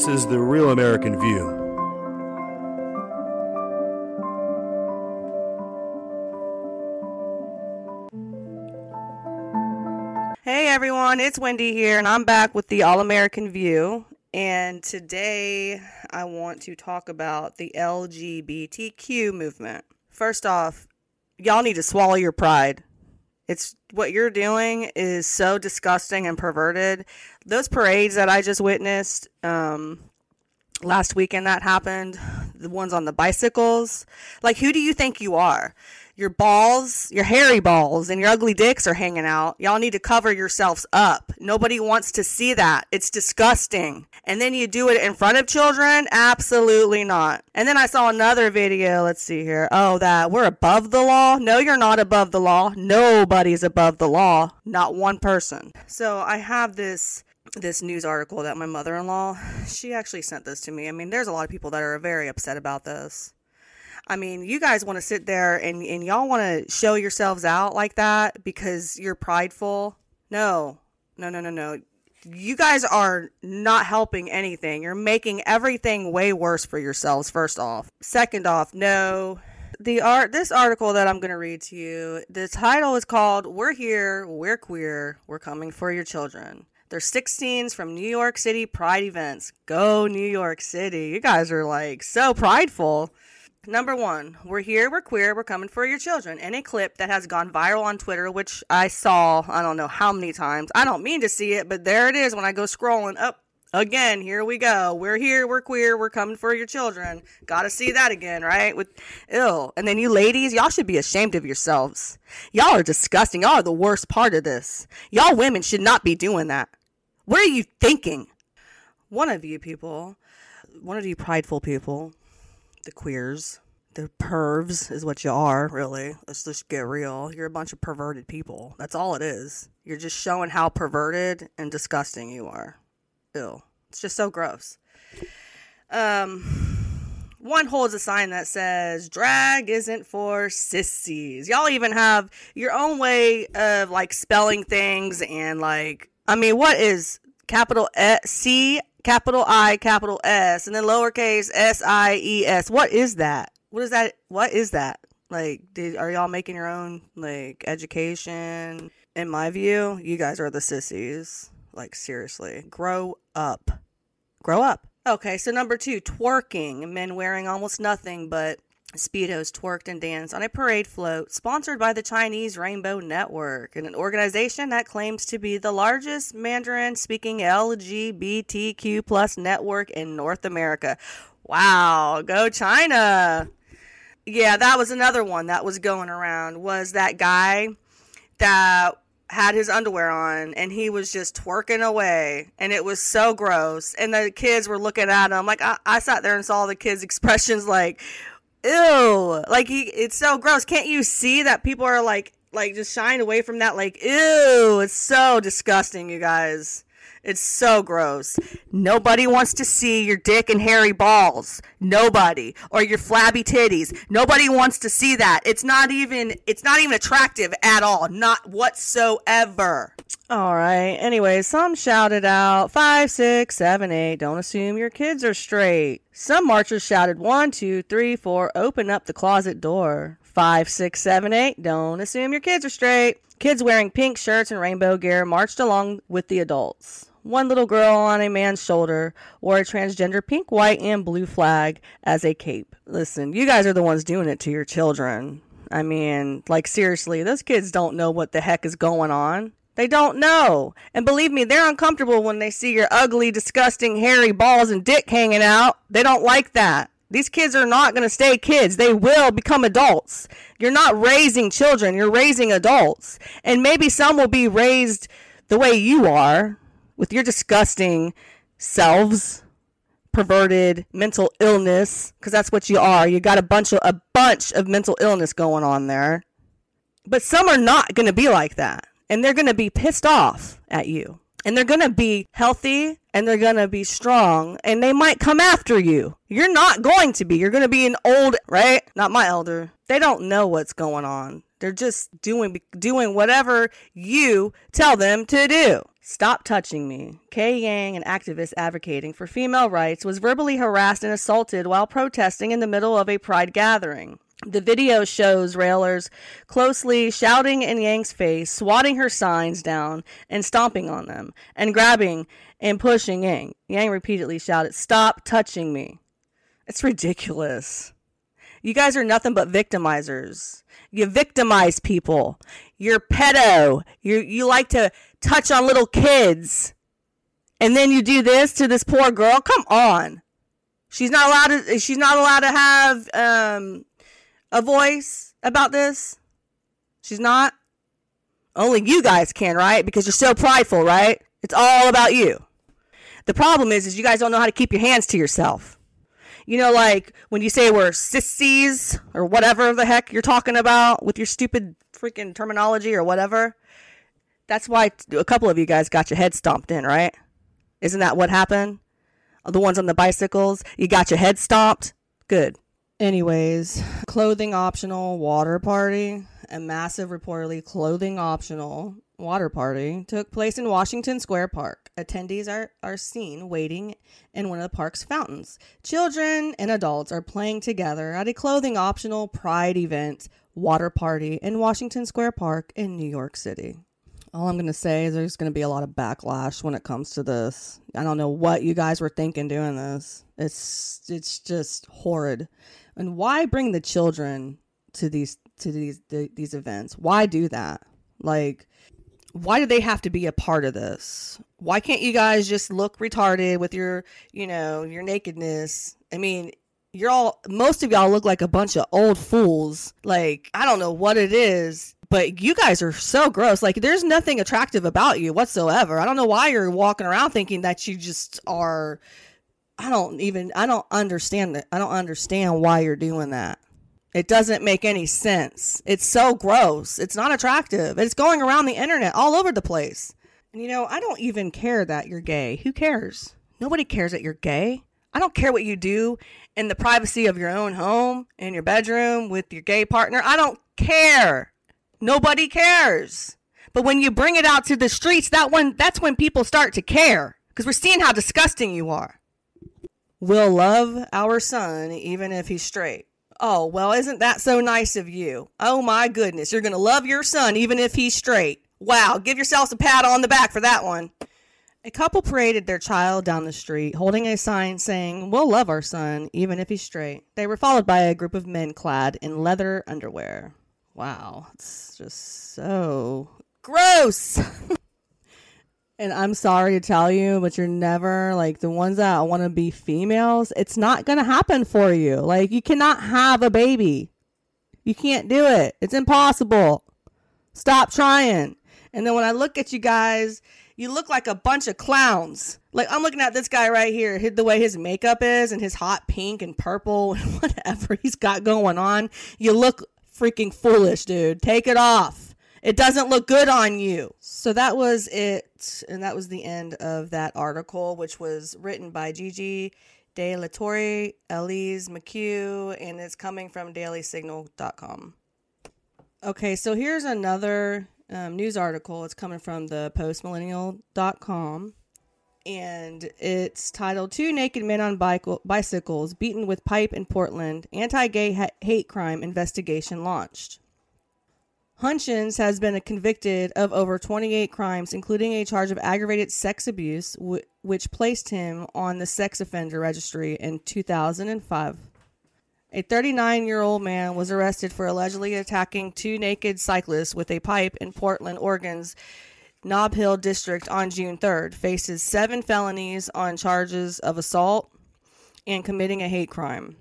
This is the Real American View. Hey everyone, it's Wendy here, and I'm back with the All American View. And today I want to talk about the LGBTQ movement. First off, y'all need to swallow your pride. It's what you're doing is so disgusting and perverted. Those parades that I just witnessed um, last weekend that happened, the ones on the bicycles, like who do you think you are? Your balls, your hairy balls, and your ugly dicks are hanging out. Y'all need to cover yourselves up. Nobody wants to see that. It's disgusting. And then you do it in front of children? Absolutely not. And then I saw another video. Let's see here. Oh, that we're above the law? No, you're not above the law. Nobody's above the law. Not one person. So I have this this news article that my mother-in-law she actually sent this to me i mean there's a lot of people that are very upset about this i mean you guys want to sit there and, and y'all want to show yourselves out like that because you're prideful? No. No no no no. You guys are not helping anything. You're making everything way worse for yourselves first off. Second off no. The art this article that i'm going to read to you the title is called we're here we're queer we're coming for your children. There's six scenes from New York City Pride events. Go New York City. You guys are like so prideful. Number one, we're here, we're queer, we're coming for your children. In a clip that has gone viral on Twitter, which I saw, I don't know how many times. I don't mean to see it, but there it is when I go scrolling up. Again, here we go. We're here, we're queer, we're coming for your children. Gotta see that again, right? With ill. And then you ladies, y'all should be ashamed of yourselves. Y'all are disgusting. Y'all are the worst part of this. Y'all women should not be doing that. What are you thinking? One of you people, one of you prideful people, the queers, the pervs is what you are, really. Let's just get real. You're a bunch of perverted people. That's all it is. You're just showing how perverted and disgusting you are. Ew. It's just so gross. Um, one holds a sign that says drag isn't for sissies. Y'all even have your own way of like spelling things and like I mean, what is capital S, C, capital I, capital S, and then lowercase S I E S? What is that? What is that? What is that? Like, did, are y'all making your own like education? In my view, you guys are the sissies. Like, seriously, grow up. Grow up. Okay, so number two, twerking. Men wearing almost nothing but Speedos twerked and danced on a parade float sponsored by the Chinese Rainbow Network, an organization that claims to be the largest Mandarin speaking LGBTQ plus network in North America. Wow, go China. Yeah, that was another one that was going around was that guy that had his underwear on and he was just twerking away and it was so gross and the kids were looking at him like I, I sat there and saw the kids expressions like ew like he it's so gross. Can't you see that people are like like just shying away from that? Like ew it's so disgusting you guys it's so gross. Nobody wants to see your dick and hairy balls. Nobody. Or your flabby titties. Nobody wants to see that. It's not even it's not even attractive at all. Not whatsoever. All right. Anyway some shouted out five six seven eight don't assume your kids are straight. Some marchers shouted one two three four open up the closet door. Five six seven eight don't assume your kids are straight. Kids wearing pink shirts and rainbow gear marched along with the adults one little girl on a man's shoulder wore a transgender pink, white, and blue flag as a cape. Listen, you guys are the ones doing it to your children. I mean, like, seriously, those kids don't know what the heck is going on. They don't know. And believe me, they're uncomfortable when they see your ugly, disgusting, hairy balls and dick hanging out. They don't like that. These kids are not going to stay kids. They will become adults. You're not raising children, you're raising adults. And maybe some will be raised the way you are with your disgusting selves, perverted mental illness, because that's what you are. You got a bunch of a bunch of mental illness going on there. But some are not going to be like that, and they're going to be pissed off at you. And they're going to be healthy and they're going to be strong and they might come after you. You're not going to be. You're going to be an old, right? Not my elder. They don't know what's going on. They're just doing doing whatever you tell them to do. Stop touching me. Kay Yang, an activist advocating for female rights, was verbally harassed and assaulted while protesting in the middle of a pride gathering. The video shows railers closely shouting in Yang's face, swatting her signs down and stomping on them, and grabbing and pushing Yang. Yang repeatedly shouted, Stop touching me. It's ridiculous. You guys are nothing but victimizers. You victimize people. You're pedo. You you like to touch on little kids. And then you do this to this poor girl? Come on. She's not allowed to she's not allowed to have um a voice about this. She's not. Only you guys can, right? Because you're so prideful, right? It's all about you. The problem is is you guys don't know how to keep your hands to yourself. You know, like when you say we're sissies or whatever the heck you're talking about with your stupid freaking terminology or whatever. That's why a couple of you guys got your head stomped in, right? Isn't that what happened? The ones on the bicycles, you got your head stomped? Good. Anyways, clothing optional water party. A massive, reportedly clothing optional water party took place in Washington Square Park. Attendees are, are seen waiting in one of the park's fountains. Children and adults are playing together at a clothing optional pride event water party in Washington Square Park in New York City. All I'm going to say is there's going to be a lot of backlash when it comes to this. I don't know what you guys were thinking doing this. It's it's just horrid. And why bring the children to these to these the, these events? Why do that? Like why do they have to be a part of this? Why can't you guys just look retarded with your, you know, your nakedness? I mean, you're all most of y'all look like a bunch of old fools. Like, I don't know what it is, but you guys are so gross. Like, there's nothing attractive about you whatsoever. I don't know why you're walking around thinking that you just are I don't even I don't understand it. I don't understand why you're doing that. It doesn't make any sense. It's so gross. It's not attractive. It's going around the internet all over the place. And you know, I don't even care that you're gay. Who cares? Nobody cares that you're gay. I don't care what you do in the privacy of your own home, in your bedroom with your gay partner. I don't care. Nobody cares. But when you bring it out to the streets, that one that's when people start to care because we're seeing how disgusting you are. We'll love our son even if he's straight. Oh, well, isn't that so nice of you? Oh my goodness, you're going to love your son even if he's straight. Wow, give yourselves a pat on the back for that one. A couple paraded their child down the street, holding a sign saying, We'll love our son, even if he's straight. They were followed by a group of men clad in leather underwear. Wow, it's just so gross. and I'm sorry to tell you, but you're never like the ones that want to be females. It's not going to happen for you. Like, you cannot have a baby. You can't do it. It's impossible. Stop trying. And then when I look at you guys, you look like a bunch of clowns. Like I'm looking at this guy right here, the way his makeup is and his hot pink and purple and whatever he's got going on. You look freaking foolish, dude. Take it off. It doesn't look good on you. So that was it. And that was the end of that article, which was written by Gigi De La Torre, Elise McHugh, and it's coming from dailysignal.com. Okay, so here's another um, news article. It's coming from the postmillennial.com. And it's titled Two Naked Men on Bicycles Beaten with Pipe in Portland Anti Gay ha- Hate Crime Investigation Launched. Hutchins has been convicted of over 28 crimes, including a charge of aggravated sex abuse, which placed him on the sex offender registry in 2005. A 39 year old man was arrested for allegedly attacking two naked cyclists with a pipe in Portland, Oregon's Nob Hill district on June 3rd. Faces seven felonies on charges of assault and committing a hate crime.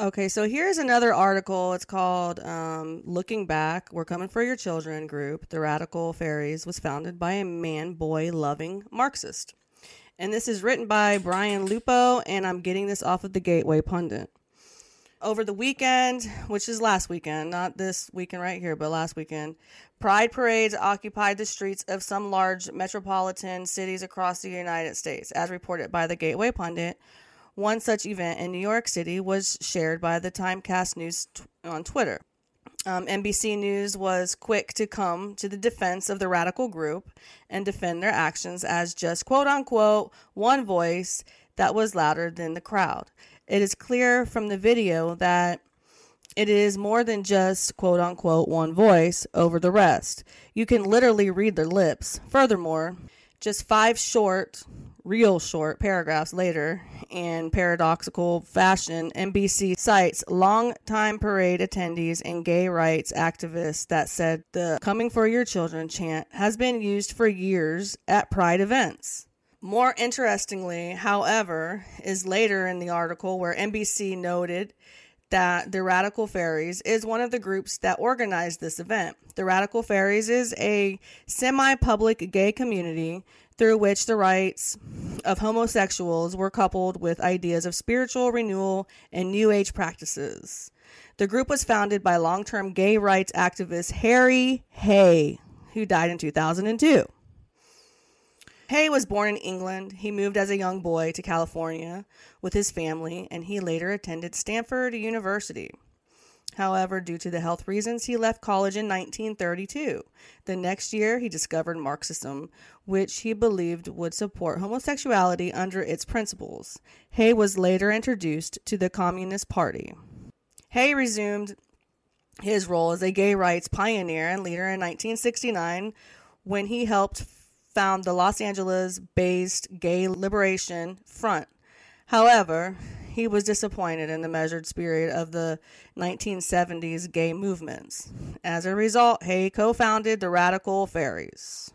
Okay, so here's another article. It's called um, Looking Back We're Coming for Your Children group. The Radical Faeries was founded by a man boy loving Marxist. And this is written by Brian Lupo, and I'm getting this off of the Gateway Pundit. Over the weekend, which is last weekend, not this weekend right here, but last weekend, pride parades occupied the streets of some large metropolitan cities across the United States, as reported by the Gateway Pundit. One such event in New York City was shared by the Timcast News t- on Twitter. Um, NBC News was quick to come to the defense of the radical group and defend their actions as just quote unquote one voice that was louder than the crowd. It is clear from the video that it is more than just quote unquote one voice over the rest. You can literally read their lips. Furthermore, just five short, real short paragraphs later, in paradoxical fashion, NBC cites longtime parade attendees and gay rights activists that said the Coming for Your Children chant has been used for years at pride events. More interestingly, however, is later in the article where NBC noted that the Radical Faeries is one of the groups that organized this event. The Radical Faeries is a semi public gay community through which the rights of homosexuals were coupled with ideas of spiritual renewal and New Age practices. The group was founded by long term gay rights activist Harry Hay, who died in 2002. Hay was born in England. He moved as a young boy to California with his family, and he later attended Stanford University. However, due to the health reasons, he left college in 1932. The next year, he discovered Marxism, which he believed would support homosexuality under its principles. Hay was later introduced to the Communist Party. Hay resumed his role as a gay rights pioneer and leader in 1969 when he helped found the Los Angeles based Gay Liberation Front. However, he was disappointed in the measured spirit of the 1970s gay movements. As a result, Hay co founded the Radical Faeries.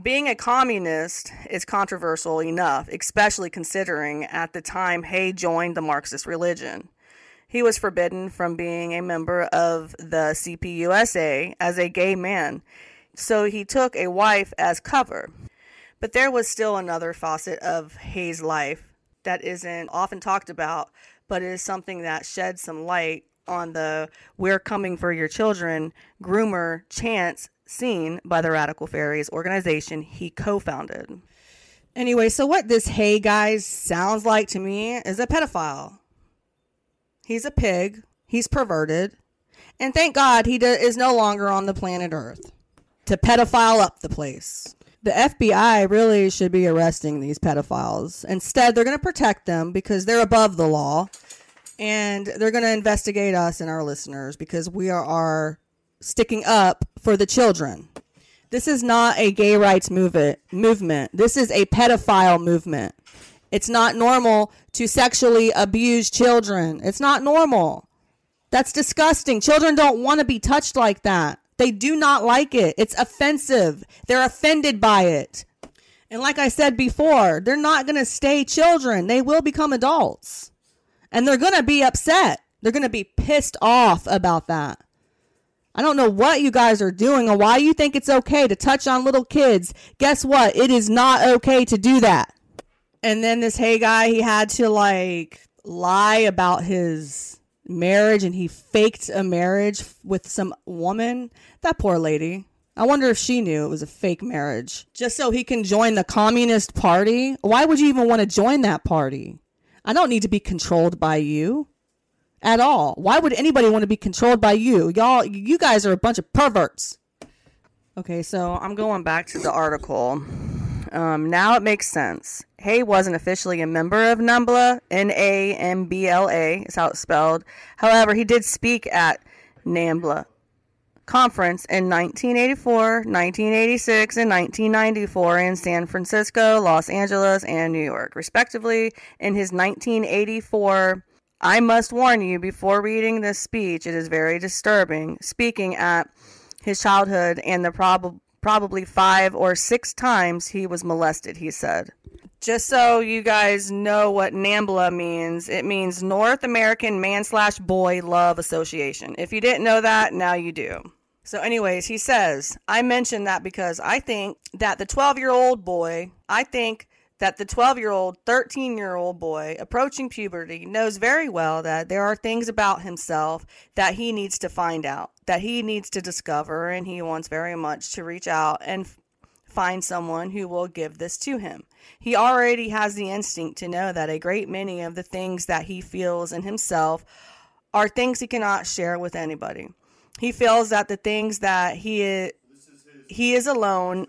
Being a communist is controversial enough, especially considering at the time Hay joined the Marxist religion. He was forbidden from being a member of the CPUSA as a gay man, so he took a wife as cover. But there was still another facet of Hay's life that isn't often talked about, but is something that sheds some light on the We're Coming for Your Children groomer chance seen by the Radical Faeries organization he co founded. Anyway, so what this Hay guy sounds like to me is a pedophile. He's a pig, he's perverted, and thank God he do- is no longer on the planet Earth to pedophile up the place the FBI really should be arresting these pedophiles. Instead, they're going to protect them because they're above the law and they're going to investigate us and our listeners because we are, are sticking up for the children. This is not a gay rights movement. Movement. This is a pedophile movement. It's not normal to sexually abuse children. It's not normal. That's disgusting. Children don't want to be touched like that. They do not like it. It's offensive. They're offended by it. And like I said before, they're not going to stay children. They will become adults. And they're going to be upset. They're going to be pissed off about that. I don't know what you guys are doing or why you think it's okay to touch on little kids. Guess what? It is not okay to do that. And then this Hay guy, he had to like lie about his marriage and he faked a marriage with some woman. That poor lady. I wonder if she knew it was a fake marriage. Just so he can join the Communist Party? Why would you even want to join that party? I don't need to be controlled by you at all. Why would anybody want to be controlled by you? Y'all, you guys are a bunch of perverts. Okay, so I'm going back to the article. Um, now it makes sense. Hay wasn't officially a member of NAMBLA, N A M B L A is how it's spelled. However, he did speak at NAMBLA conference in 1984, 1986, and 1994 in San Francisco, Los Angeles, and New York, respectively. In his 1984 I must warn you before reading this speech, it is very disturbing. Speaking at his childhood and the prob- probably five or six times he was molested, he said. Just so you guys know what NAMBLA means, it means North American Man Slash Boy Love Association. If you didn't know that, now you do. So, anyways, he says, I mentioned that because I think that the 12 year old boy, I think that the 12 year old, 13 year old boy approaching puberty knows very well that there are things about himself that he needs to find out, that he needs to discover, and he wants very much to reach out and find someone who will give this to him. He already has the instinct to know that a great many of the things that he feels in himself are things he cannot share with anybody. He feels that the things that he is, he is alone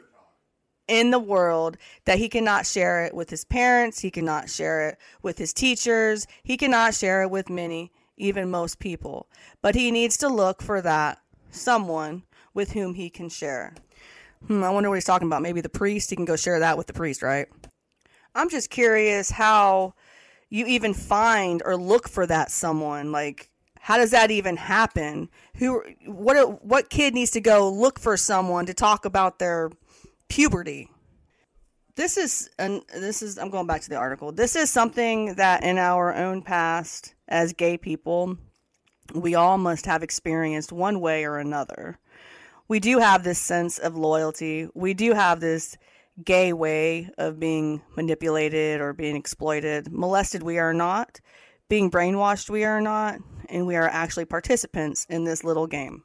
in the world that he cannot share it with his parents, he cannot share it with his teachers, he cannot share it with many, even most people. But he needs to look for that someone with whom he can share. Hmm, I wonder what he's talking about. Maybe the priest, he can go share that with the priest, right? I'm just curious how you even find or look for that someone. Like, how does that even happen? Who, what, what kid needs to go look for someone to talk about their puberty? This is, and this is, I'm going back to the article. This is something that in our own past as gay people, we all must have experienced one way or another. We do have this sense of loyalty. We do have this gay way of being manipulated or being exploited. Molested, we are not. Being brainwashed, we are not. And we are actually participants in this little game.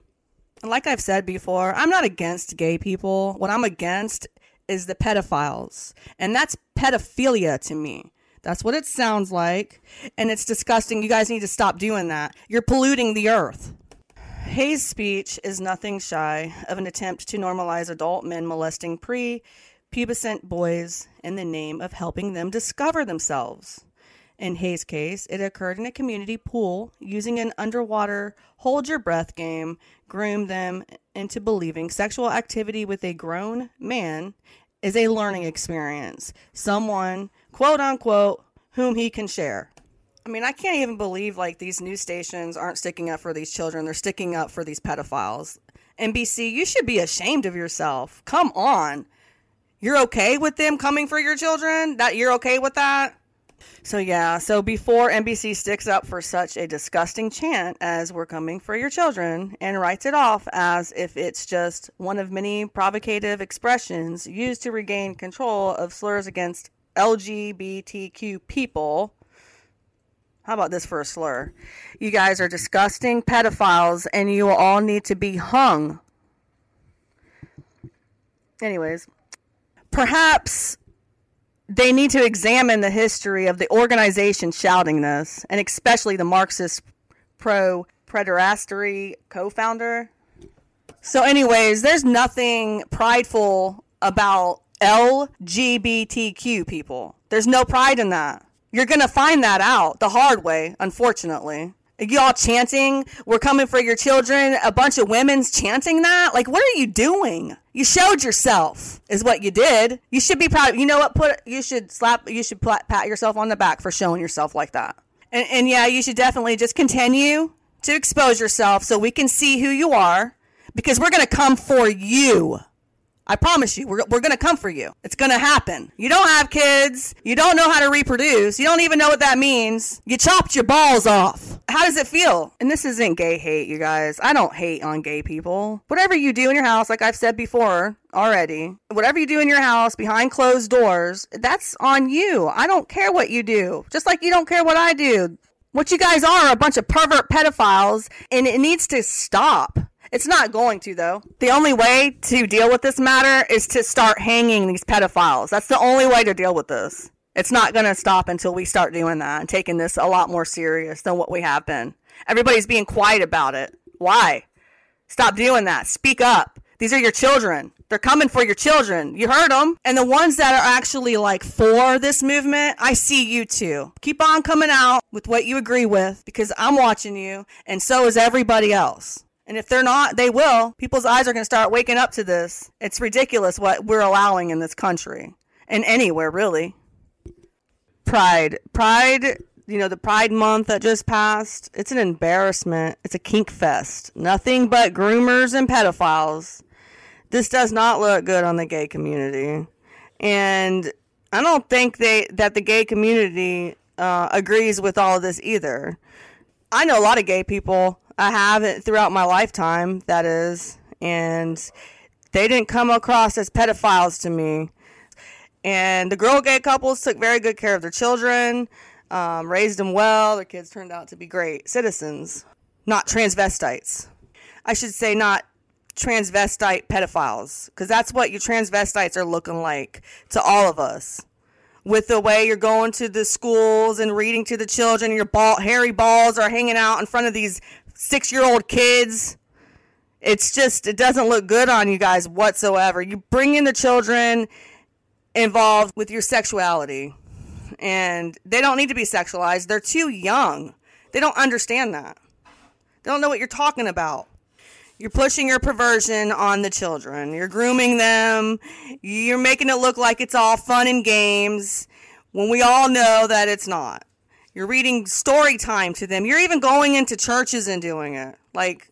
Like I've said before, I'm not against gay people. What I'm against is the pedophiles. And that's pedophilia to me. That's what it sounds like. And it's disgusting. You guys need to stop doing that. You're polluting the earth. Hay's speech is nothing shy of an attempt to normalize adult men molesting pre pubescent boys in the name of helping them discover themselves. In Hay's case, it occurred in a community pool using an underwater hold your breath game, groomed them into believing sexual activity with a grown man is a learning experience. Someone, quote unquote, whom he can share. I mean, I can't even believe like these news stations aren't sticking up for these children. They're sticking up for these pedophiles. NBC, you should be ashamed of yourself. Come on. You're okay with them coming for your children? That you're okay with that? So yeah, so before NBC sticks up for such a disgusting chant as we're coming for your children and writes it off as if it's just one of many provocative expressions used to regain control of slurs against LGBTQ people, how about this for a slur? You guys are disgusting pedophiles and you all need to be hung. Anyways, perhaps they need to examine the history of the organization shouting this, and especially the Marxist pro pederasty co founder. So, anyways, there's nothing prideful about LGBTQ people. There's no pride in that. You're going to find that out the hard way, unfortunately. Y'all chanting, we're coming for your children, a bunch of women's chanting that? Like, what are you doing? You showed yourself, is what you did. You should be proud. You know what? Put you should slap, you should pat yourself on the back for showing yourself like that. And, and yeah, you should definitely just continue to expose yourself so we can see who you are because we're going to come for you. I promise you, we're, we're going to come for you. It's going to happen. You don't have kids. You don't know how to reproduce. You don't even know what that means. You chopped your balls off. How does it feel? And this isn't gay hate, you guys. I don't hate on gay people. Whatever you do in your house, like I've said before already, whatever you do in your house behind closed doors, that's on you. I don't care what you do. Just like you don't care what I do. What you guys are, a bunch of pervert pedophiles, and it needs to stop. It's not going to, though. The only way to deal with this matter is to start hanging these pedophiles. That's the only way to deal with this. It's not going to stop until we start doing that and taking this a lot more serious than what we have been. Everybody's being quiet about it. Why? Stop doing that. Speak up. These are your children. They're coming for your children. You heard them. And the ones that are actually like for this movement, I see you too. Keep on coming out with what you agree with because I'm watching you and so is everybody else. And if they're not, they will. People's eyes are going to start waking up to this. It's ridiculous what we're allowing in this country and anywhere, really. Pride. Pride, you know, the Pride month that just passed, it's an embarrassment. It's a kink fest. Nothing but groomers and pedophiles. This does not look good on the gay community. And I don't think they that the gay community uh, agrees with all of this either. I know a lot of gay people I have it throughout my lifetime, that is, and they didn't come across as pedophiles to me. And the girl gay couples took very good care of their children, um, raised them well. Their kids turned out to be great citizens, not transvestites. I should say, not transvestite pedophiles, because that's what you transvestites are looking like to all of us. With the way you're going to the schools and reading to the children, your ball, hairy balls are hanging out in front of these six year old kids. It's just, it doesn't look good on you guys whatsoever. You bring in the children involved with your sexuality, and they don't need to be sexualized. They're too young. They don't understand that. They don't know what you're talking about. You're pushing your perversion on the children. You're grooming them. You're making it look like it's all fun and games when we all know that it's not. You're reading story time to them. You're even going into churches and doing it. Like,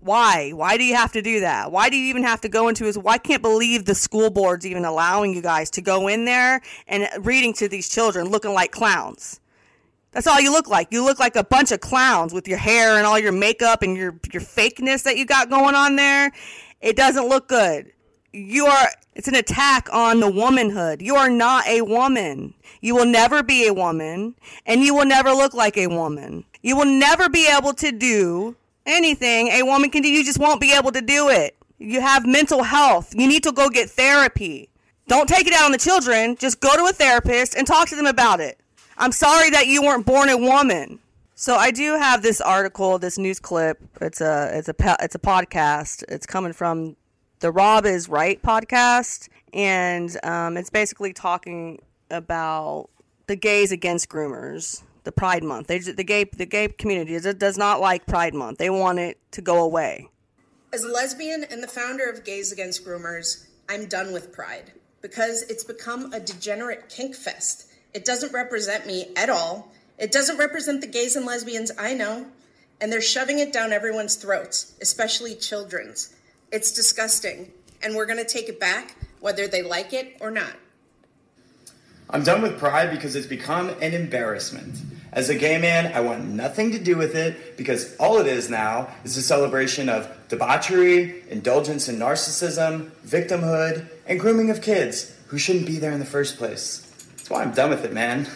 why? Why do you have to do that? Why do you even have to go into his? Why can't believe the school board's even allowing you guys to go in there and reading to these children looking like clowns? That's all you look like. You look like a bunch of clowns with your hair and all your makeup and your your fakeness that you got going on there. It doesn't look good. You are it's an attack on the womanhood. You are not a woman. You will never be a woman and you will never look like a woman. You will never be able to do anything a woman can do. You just won't be able to do it. You have mental health. You need to go get therapy. Don't take it out on the children. Just go to a therapist and talk to them about it. I'm sorry that you weren't born a woman. So I do have this article, this news clip. It's a it's a it's a podcast. It's coming from the Rob is Right podcast, and um, it's basically talking about the gays against groomers, the Pride Month. They, the gay the gay community does not like Pride Month. They want it to go away. As a lesbian and the founder of Gays Against Groomers, I'm done with Pride because it's become a degenerate kink fest it doesn't represent me at all. It doesn't represent the gays and lesbians I know. And they're shoving it down everyone's throats, especially children's. It's disgusting. And we're going to take it back, whether they like it or not. I'm done with pride because it's become an embarrassment. As a gay man, I want nothing to do with it because all it is now is a celebration of debauchery, indulgence in narcissism, victimhood, and grooming of kids who shouldn't be there in the first place. That's why I'm done with it, man.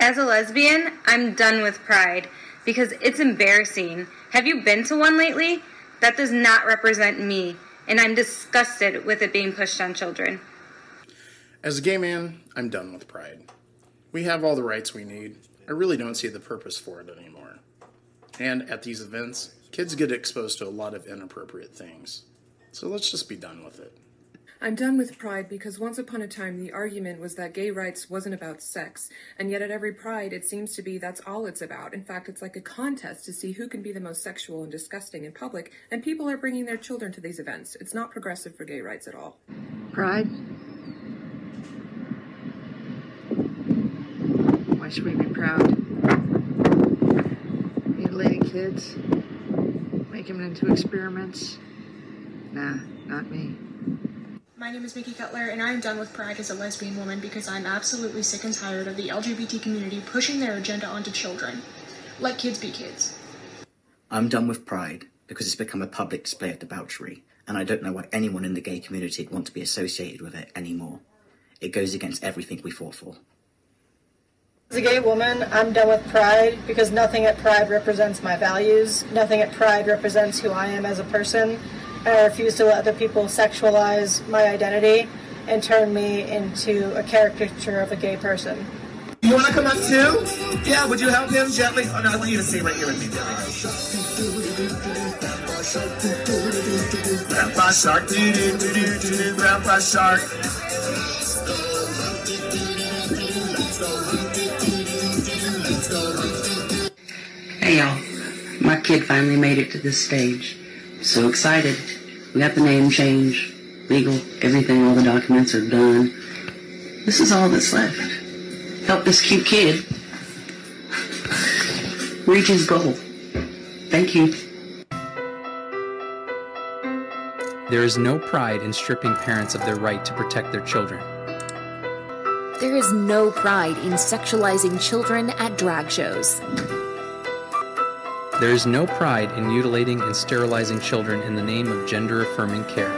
As a lesbian, I'm done with pride because it's embarrassing. Have you been to one lately? That does not represent me, and I'm disgusted with it being pushed on children. As a gay man, I'm done with pride. We have all the rights we need. I really don't see the purpose for it anymore. And at these events, kids get exposed to a lot of inappropriate things. So let's just be done with it. I'm done with Pride because once upon a time the argument was that gay rights wasn't about sex, and yet at every Pride it seems to be that's all it's about. In fact, it's like a contest to see who can be the most sexual and disgusting in public, and people are bringing their children to these events. It's not progressive for gay rights at all. Pride? Why should we be proud? Mutilating kids? Making them into experiments? Nah, not me. My name is Mickey Cutler, and I am done with Pride as a lesbian woman because I'm absolutely sick and tired of the LGBT community pushing their agenda onto children. Let kids be kids. I'm done with Pride because it's become a public display of debauchery, and I don't know why anyone in the gay community would want to be associated with it anymore. It goes against everything we fought for. As a gay woman, I'm done with Pride because nothing at Pride represents my values. Nothing at Pride represents who I am as a person. I refuse to let other people sexualize my identity and turn me into a caricature of a gay person. You want to come up too? Yeah, would you help him gently? Oh, no, I want you to stay right here with me. Grandpa Shark, Grandpa Shark. Hey y'all, my kid finally made it to this stage. So excited. We got the name change, legal, everything, all the documents are done. This is all that's left. Help this cute kid reach his goal. Thank you. There is no pride in stripping parents of their right to protect their children. There is no pride in sexualizing children at drag shows. There is no pride in mutilating and sterilizing children in the name of gender affirming care.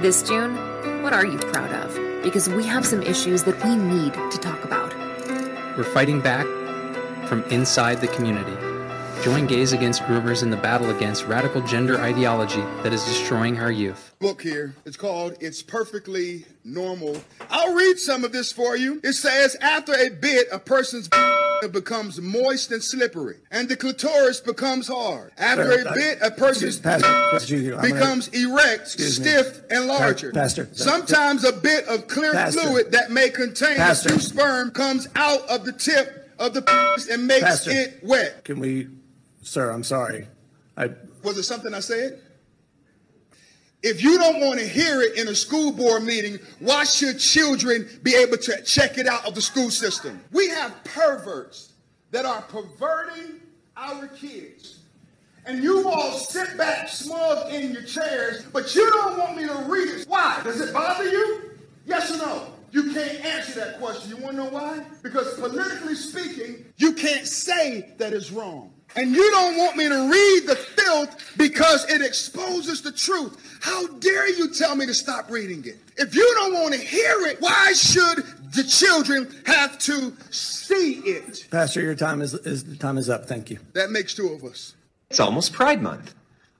This June, what are you proud of? Because we have some issues that we need to talk about. We're fighting back from inside the community. Join Gays Against Groomers in the battle against radical gender ideology that is destroying our youth. Book here. It's called It's Perfectly Normal. I'll read some of this for you. It says, after a bit, a person's it becomes moist and slippery, and the clitoris becomes hard. After Sir, a I- bit, a Pastor, Pastor Judy, gonna- becomes erect, Excuse me. stiff, and larger. Pastor, Sometimes a bit of clear Pastor. fluid that may contain Pastor. a few sperm comes out of the tip of the penis and makes Pastor. it wet. Can we, sir, I'm sorry. I, Was it something I said? If you don't want to hear it in a school board meeting, why should children be able to check it out of the school system? We have perverts that are perverting our kids. And you all sit back smug in your chairs, but you don't want me to read it. Why? Does it bother you? Yes or no? You can't answer that question. You want to know why? Because politically speaking, you can't say that it's wrong. And you don't want me to read the filth because it exposes the truth. How dare you tell me to stop reading it? If you don't want to hear it, why should the children have to see it? Pastor, your time is, is time is up. Thank you. That makes two of us. It's almost Pride Month.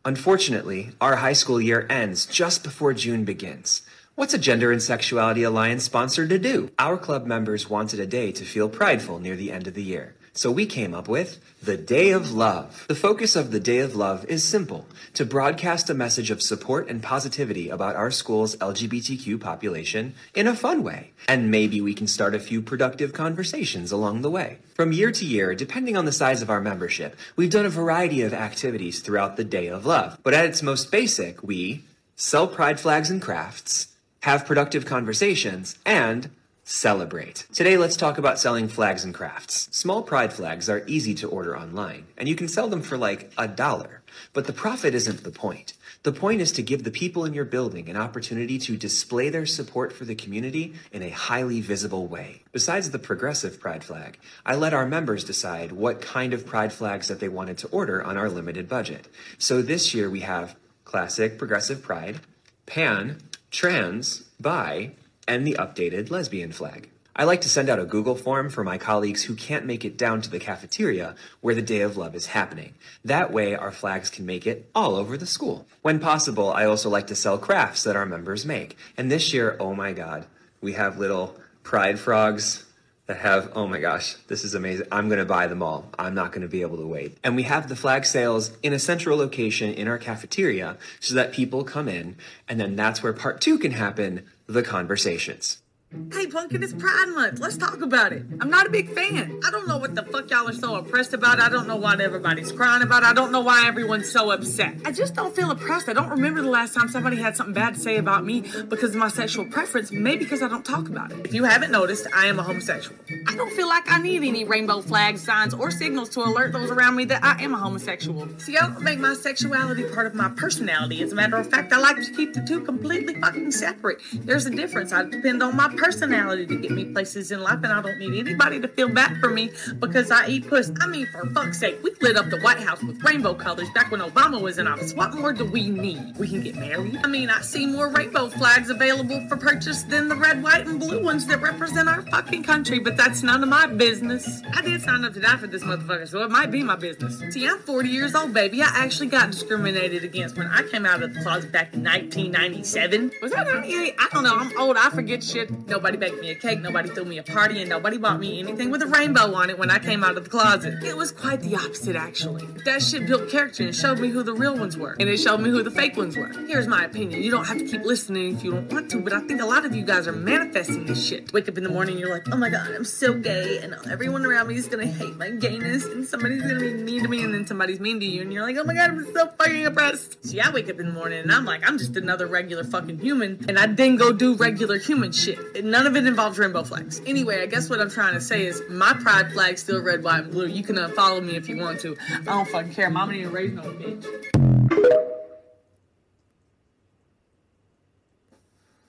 Unfortunately, our high school year ends just before June begins. What's a Gender and Sexuality Alliance sponsored to do? Our club members wanted a day to feel prideful near the end of the year. So we came up with the Day of Love. The focus of the Day of Love is simple to broadcast a message of support and positivity about our school's LGBTQ population in a fun way. And maybe we can start a few productive conversations along the way. From year to year, depending on the size of our membership, we've done a variety of activities throughout the Day of Love. But at its most basic, we sell pride flags and crafts, have productive conversations, and celebrate. Today, let's talk about selling flags and crafts. Small pride flags are easy to order online, and you can sell them for like a dollar. But the profit isn't the point. The point is to give the people in your building an opportunity to display their support for the community in a highly visible way. Besides the progressive pride flag, I let our members decide what kind of pride flags that they wanted to order on our limited budget. So this year we have classic progressive pride, pan, trans, bi, and the updated lesbian flag. I like to send out a Google form for my colleagues who can't make it down to the cafeteria where the Day of Love is happening. That way, our flags can make it all over the school. When possible, I also like to sell crafts that our members make. And this year, oh my god, we have little pride frogs that have, oh my gosh, this is amazing. I'm going to buy them all. I'm not going to be able to wait. And we have the flag sales in a central location in our cafeteria so that people come in, and then that's where part two can happen the conversations. Hey, Pumpkin, it's Pride Month. Let's talk about it. I'm not a big fan. I don't know what the fuck y'all are so oppressed about. I don't know what everybody's crying about. I don't know why everyone's so upset. I just don't feel oppressed. I don't remember the last time somebody had something bad to say about me because of my sexual preference, maybe because I don't talk about it. If you haven't noticed, I am a homosexual. I don't feel like I need any rainbow flags, signs, or signals to alert those around me that I am a homosexual. See, I don't make my sexuality part of my personality. As a matter of fact, I like to keep the two completely fucking separate. There's a difference. I depend on my personality to get me places in life, and I don't need anybody to feel bad for me because I eat puss. I mean, for fuck's sake, we lit up the White House with rainbow colors back when Obama was in office. What more do we need? We can get married. I mean, I see more rainbow flags available for purchase than the red, white, and blue ones that represent our fucking country, but that's none of my business. I did sign up to die for this motherfucker, so it might be my business. See, I'm 40 years old, baby. I actually got discriminated against when I came out of the closet back in 1997. Was that 98? I don't know. I'm old. I forget shit. Nobody baked me a cake, nobody threw me a party, and nobody bought me anything with a rainbow on it when I came out of the closet. It was quite the opposite, actually. That shit built character and showed me who the real ones were, and it showed me who the fake ones were. Here's my opinion. You don't have to keep listening if you don't want to, but I think a lot of you guys are manifesting this shit. Wake up in the morning, you're like, oh my god, I'm so gay, and everyone around me is gonna hate my gayness, and somebody's gonna be mean to me, and then somebody's mean to you, and you're like, oh my god, I'm so fucking oppressed. See, I wake up in the morning and I'm like, I'm just another regular fucking human, and I then go do regular human shit. None of it involves rainbow flags. Anyway, I guess what I'm trying to say is my pride flag's still red, white, and blue. You can uh, unfollow me if you want to. I don't fucking care. Mama didn't raise no bitch.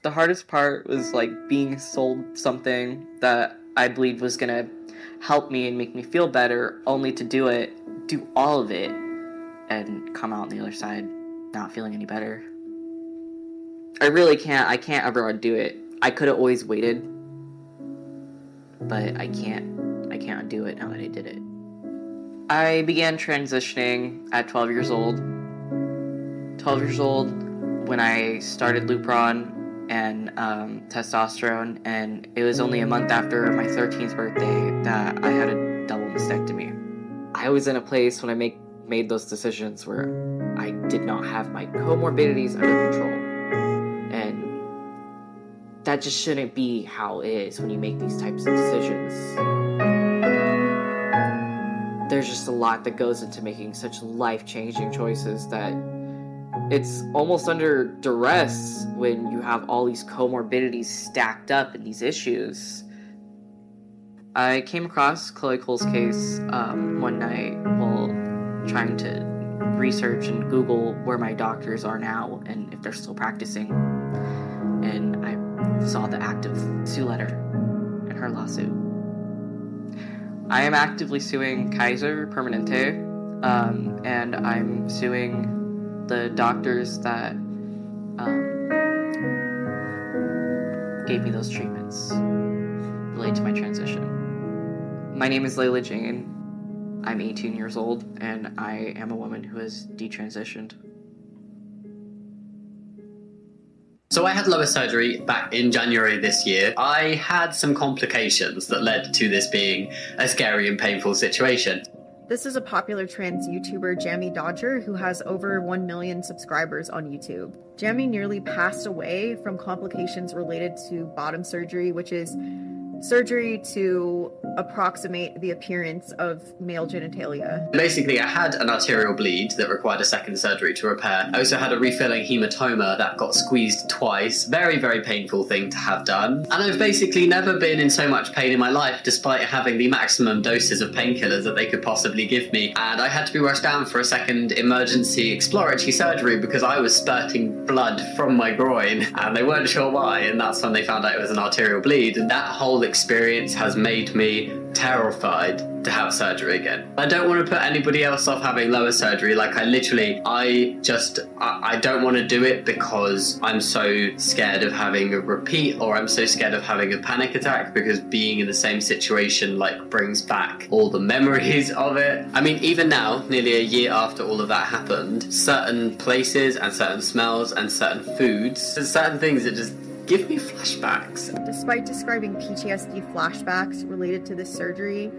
the hardest part was like being sold something that I believed was gonna help me and make me feel better, only to do it, do all of it, and come out on the other side not feeling any better. I really can't. I can't ever undo it. I could have always waited, but I can't. I can't undo it now that I did it. I began transitioning at 12 years old. 12 years old when I started Lupron and um, testosterone, and it was only a month after my 13th birthday that I had a double mastectomy. I was in a place when I make made those decisions where I did not have my comorbidities under control, that just shouldn't be how it is when you make these types of decisions. There's just a lot that goes into making such life changing choices that it's almost under duress when you have all these comorbidities stacked up and these issues. I came across Chloe Cole's case um, one night while trying to research and Google where my doctors are now and if they're still practicing. And I saw the active sue letter in her lawsuit. I am actively suing Kaiser Permanente, um, and I'm suing the doctors that um, gave me those treatments related to my transition. My name is Layla Jane. I'm 18 years old, and I am a woman who has detransitioned. So I had lower surgery back in January this year. I had some complications that led to this being a scary and painful situation. This is a popular trans YouTuber, Jammidodger, who has over 1 million subscribers on YouTube. Jamie nearly passed away from complications related to bottom surgery, which is surgery to approximate the appearance of male genitalia. Basically, I had an arterial bleed that required a second surgery to repair. I also had a refilling hematoma that got squeezed twice. Very, very painful thing to have done. And I've basically never been in so much pain in my life, despite having the maximum doses of painkillers that they could possibly give me. And I had to be rushed down for a second emergency exploratory surgery because I was spurting blood from my groin, and they weren't sure why. And that's when they found out it was an arterial bleed. And that whole experience has made me terrified to have surgery again. I don't want to put anybody else off having lower surgery. Like I literally, I just, I, I don't want to do it because I'm so scared of having a repeat or I'm so scared of having a panic attack because being in the same situation like brings back all the memories of it. I mean, even now, nearly a year after all of that happened, certain places and certain smells and certain foods, there's certain things that just give me flashbacks. Despite describing PTSD flashbacks related to this surgery,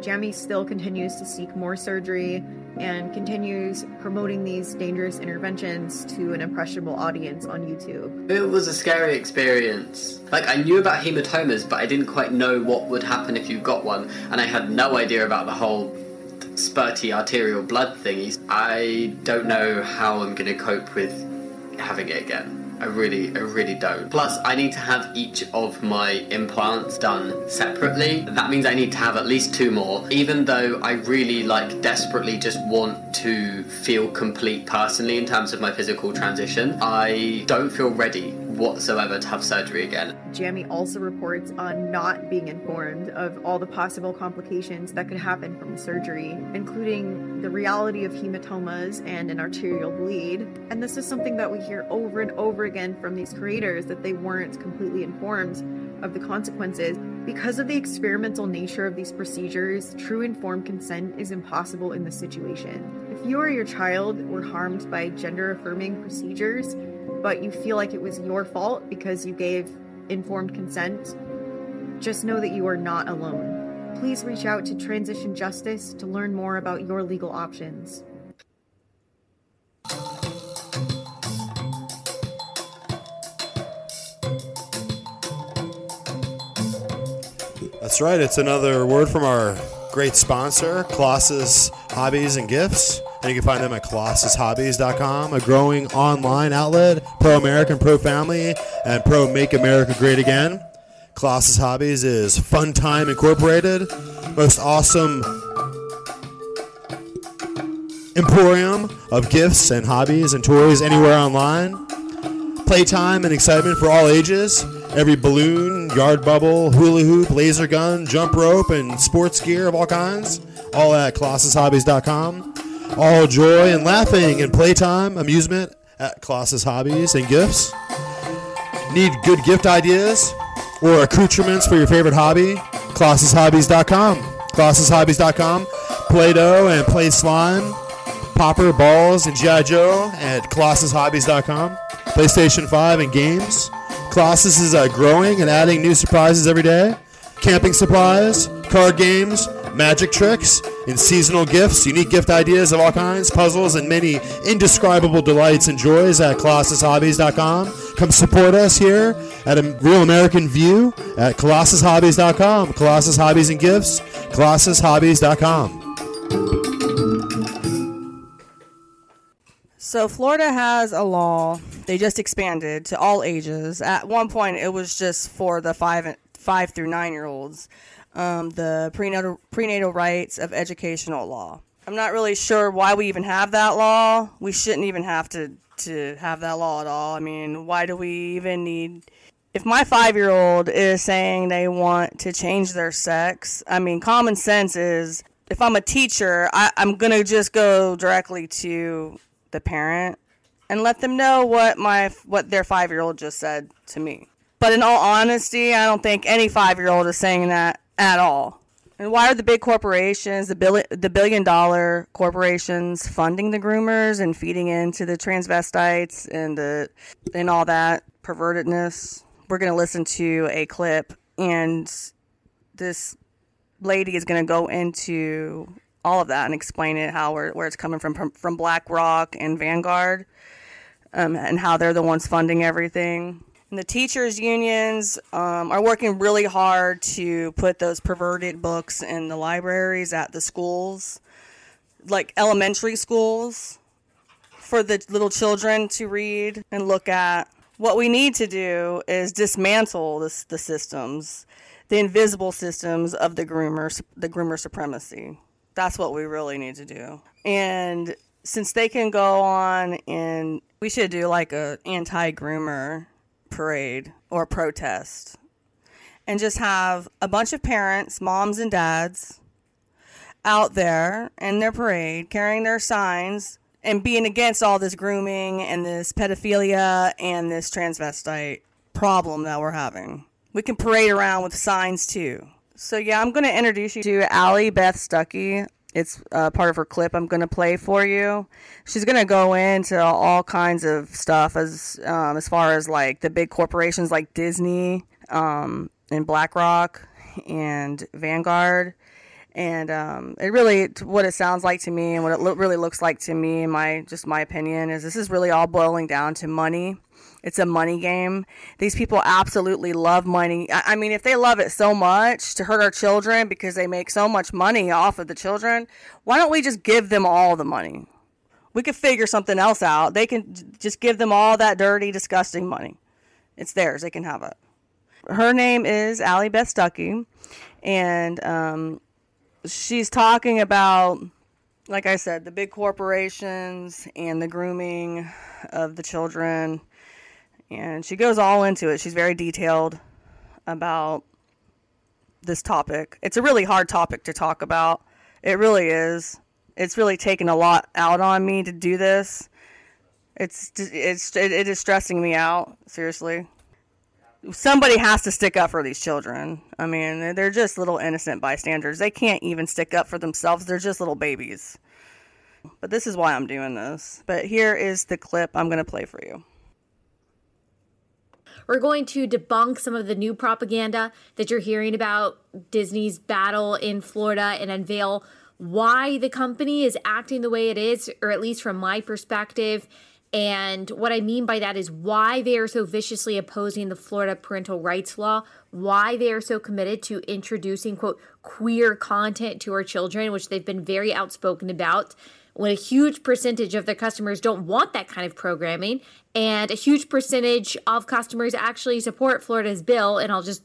Jamie still continues to seek more surgery and continues promoting these dangerous interventions to an impressionable audience on YouTube. It was a scary experience. Like, I knew about hematomas, but I didn't quite know what would happen if you got one, and I had no idea about the whole spurty arterial blood thingies. I don't know how I'm gonna cope with having it again. I really, I really don't. Plus, I need to have each of my implants done separately. That means I need to have at least two more. Even though I really, like, desperately just want to feel complete personally in terms of my physical transition, I don't feel ready whatsoever to have surgery again. Jamie also reports on not being informed of all the possible complications that could happen from the surgery, including the reality of hematomas and an arterial bleed. And this is something that we hear over and over again from these creators that they weren't completely informed of the consequences. Because of the experimental nature of these procedures, true informed consent is impossible in this situation. If you or your child were harmed by gender affirming procedures, but you feel like it was your fault because you gave informed consent, just know that you are not alone. Please reach out to Transition Justice to learn more about your legal options. That's right. It's another word from our great sponsor, Colossus Hobbies and Gifts. And you can find them at colossushobbies.com, a growing online outlet, pro American, pro family, and pro Make America Great Again. Colossus Hobbies is Fun Time Incorporated, most awesome emporium of gifts and hobbies and toys anywhere online. Playtime and excitement for all ages. Every balloon, yard bubble, hula hoop, laser gun, jump rope, and sports gear of all kinds. All at colossushobbies.com. All joy and laughing and playtime, amusement at Colossus Hobbies and Gifts. Need good gift ideas or accoutrements for your favorite hobby? ColossusHobbies.com. ColossusHobbies.com. Play Doh and Play Slime. Popper, Balls, and G.I. Joe at ColossusHobbies.com. PlayStation 5 and games. Colossus is uh, growing and adding new surprises every day. Camping supplies, card games, magic tricks, and seasonal gifts, unique gift ideas of all kinds, puzzles, and many indescribable delights and joys at ColossusHobbies.com. Come support us here at a Real American View at ColossusHobbies.com. Colossus Hobbies and Gifts, ColossusHobbies.com. So Florida has a law. They just expanded to all ages. At one point, it was just for the five five through nine year olds. Um, the prenatal prenatal rights of educational law. I'm not really sure why we even have that law. We shouldn't even have to to have that law at all. I mean, why do we even need? If my five year old is saying they want to change their sex, I mean, common sense is if I'm a teacher, I, I'm gonna just go directly to the parent and let them know what my what their five year old just said to me. But in all honesty, I don't think any five year old is saying that at all. And why are the big corporations, the billion, the billion dollar corporations, funding the groomers and feeding into the transvestites and the and all that pervertedness? We're gonna listen to a clip, and this lady is gonna go into all of that and explain it how where it's coming from, from from BlackRock and Vanguard, um, and how they're the ones funding everything. And the teachers unions um, are working really hard to put those perverted books in the libraries at the schools, like elementary schools, for the little children to read and look at. What we need to do is dismantle this, the systems, the invisible systems of the groomer, the groomer supremacy. That's what we really need to do. And since they can go on and we should do like a anti-groomer parade or protest and just have a bunch of parents, moms and dads out there in their parade carrying their signs and being against all this grooming and this pedophilia and this transvestite problem that we're having. We can parade around with signs too. So yeah, I'm going to introduce you to Allie Beth Stuckey. It's uh, part of her clip I'm to play for you. She's to go into all kinds of stuff as um, as far as like the big corporations like Disney um, and BlackRock and Vanguard. And um, it really, what it sounds like to me, and what it lo- really looks like to me, my just my opinion, is this is really all boiling down to money. It's a money game. These people absolutely love money. I, I mean, if they love it so much to hurt our children because they make so much money off of the children, why don't we just give them all the money? We could figure something else out. They can just give them all that dirty, disgusting money. It's theirs. They can have it. Her name is Allie Beth Stuckey, and um, she's talking about, like I said, the big corporations and the grooming of the children. And she goes all into it. She's very detailed about this topic. It's a really hard topic to talk about. It really is. It's really taken a lot out on me to do this. It's it's it, is stressing me out seriously. Somebody has to stick up for these children. I mean, they're just little innocent bystanders. They can't even stick up for themselves. They're just little babies. But this is why I'm doing this. But here is the clip I'm going to play for you. We're going to debunk some of the new propaganda that you're hearing about Disney's battle in Florida and unveil why the company is acting the way it is, or at least from my perspective. And what I mean by that is why they are so viciously opposing the Florida parental rights law, why they are so committed to introducing, quote, queer content to our children, which they've been very outspoken about when a huge percentage of their customers don't want that kind of programming and a huge percentage of customers actually support Florida's bill and I'll just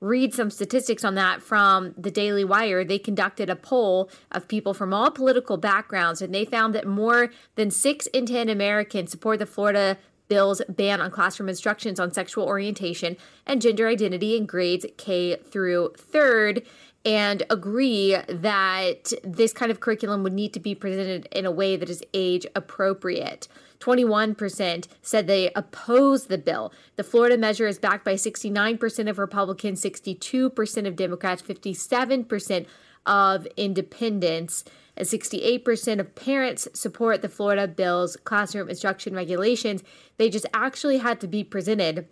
read some statistics on that from the Daily Wire. They conducted a poll of people from all political backgrounds and they found that more than 6 in 10 Americans support the Florida bill's ban on classroom instructions on sexual orientation and gender identity in grades K through 3rd and agree that this kind of curriculum would need to be presented in a way that is age appropriate. 21% said they oppose the bill. The Florida measure is backed by 69% of Republicans, 62% of Democrats, 57% of independents, and 68% of parents support the Florida bill's classroom instruction regulations. They just actually had to be presented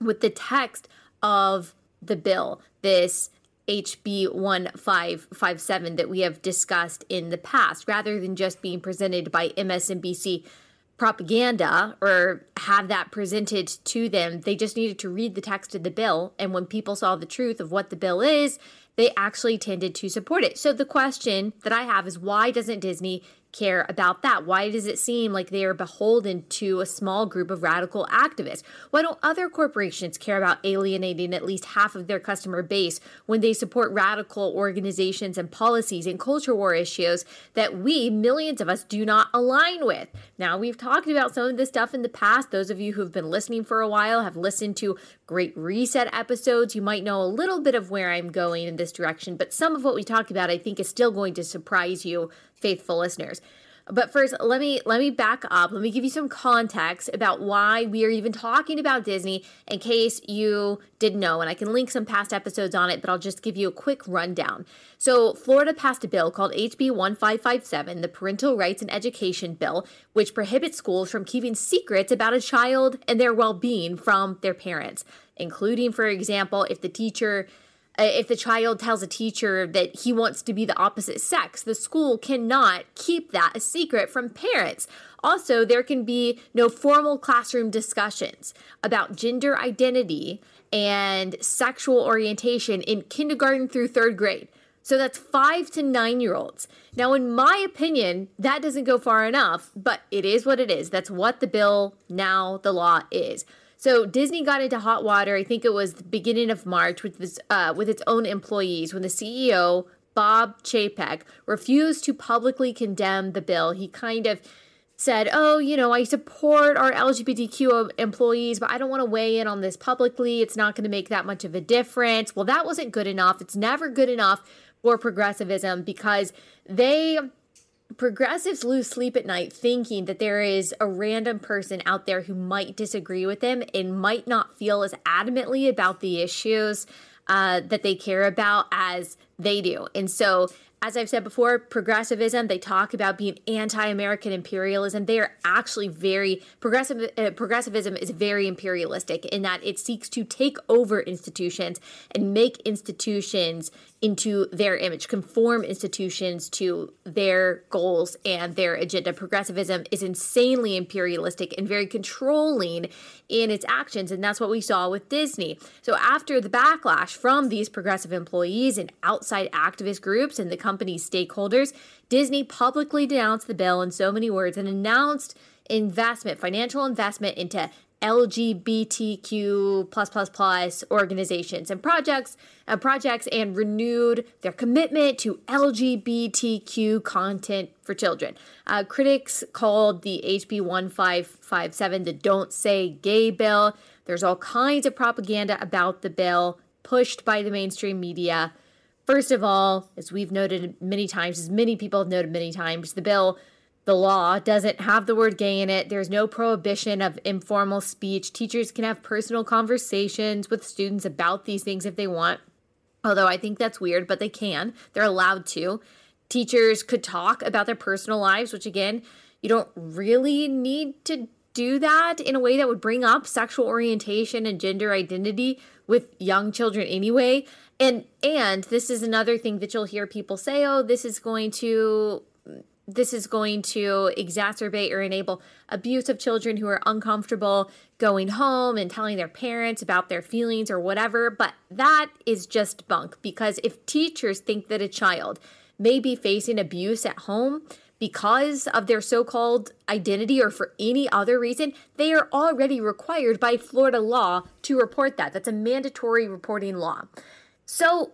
with the text of the bill, this HB 1557 that we have discussed in the past, rather than just being presented by MSNBC propaganda or have that presented to them. They just needed to read the text of the bill. And when people saw the truth of what the bill is, they actually tended to support it. So the question that I have is why doesn't Disney care about that? Why does it seem like they are beholden to a small group of radical activists? Why don't other corporations care about alienating at least half of their customer base when they support radical organizations and policies and culture war issues that we, millions of us, do not align with? Now, we've talked about some of this stuff in the past. Those of you who've been listening for a while have listened to great reset episodes. You might know a little bit of where I'm going in this direction, but some of what we talk about, I think, is still going to surprise you faithful listeners. But first, let me let me back up. Let me give you some context about why we are even talking about Disney in case you didn't know. And I can link some past episodes on it, but I'll just give you a quick rundown. So, Florida passed a bill called HB 1557, the Parental Rights and Education Bill, which prohibits schools from keeping secrets about a child and their well-being from their parents, including for example, if the teacher Uh, if the child tells a teacher that he wants to be the opposite sex, the school cannot keep that a secret from parents. Also, there can be no formal classroom discussions about gender identity and sexual orientation in kindergarten through third grade. So that's five to nine year olds. Now, in my opinion, that doesn't go far enough, but it is what it is. That's what the bill now, the law is. So Disney got into hot water. I think it was the beginning of March with this uh, with its own employees when the CEO Bob Chapek refused to publicly condemn the bill. He kind of said, "Oh, you know, I support our LGBTQ employees, but I don't want to weigh in on this publicly. It's not going to make that much of a difference." Well, that wasn't good enough. It's never good enough for progressivism because they progressives lose sleep at night thinking that there is a random person out there who might disagree with them and might not feel as adamantly about the issues uh, that they care about as they do. And so as I've said before, progressivism, they talk about being anti-American imperialism. They are actually very progressive uh, progressivism is very imperialistic in that it seeks to take over institutions and make institutions into their image, conform institutions to their goals and their agenda. Progressivism is insanely imperialistic and very controlling in its actions. And that's what we saw with Disney. So, after the backlash from these progressive employees and outside activist groups and the company's stakeholders, Disney publicly denounced the bill in so many words and announced investment, financial investment into LGBTQ plus plus plus organizations and projects and uh, projects and renewed their commitment to LGBTQ content for children. Uh, critics called the HB 1557 the Don't Say Gay bill. There's all kinds of propaganda about the bill pushed by the mainstream media. First of all, as we've noted many times, as many people have noted many times, the bill the law doesn't have the word gay in it. There's no prohibition of informal speech. Teachers can have personal conversations with students about these things if they want. Although I think that's weird, but they can. They're allowed to. Teachers could talk about their personal lives, which again, you don't really need to do that in a way that would bring up sexual orientation and gender identity with young children anyway. And and this is another thing that you'll hear people say, "Oh, this is going to this is going to exacerbate or enable abuse of children who are uncomfortable going home and telling their parents about their feelings or whatever. But that is just bunk because if teachers think that a child may be facing abuse at home because of their so called identity or for any other reason, they are already required by Florida law to report that. That's a mandatory reporting law. So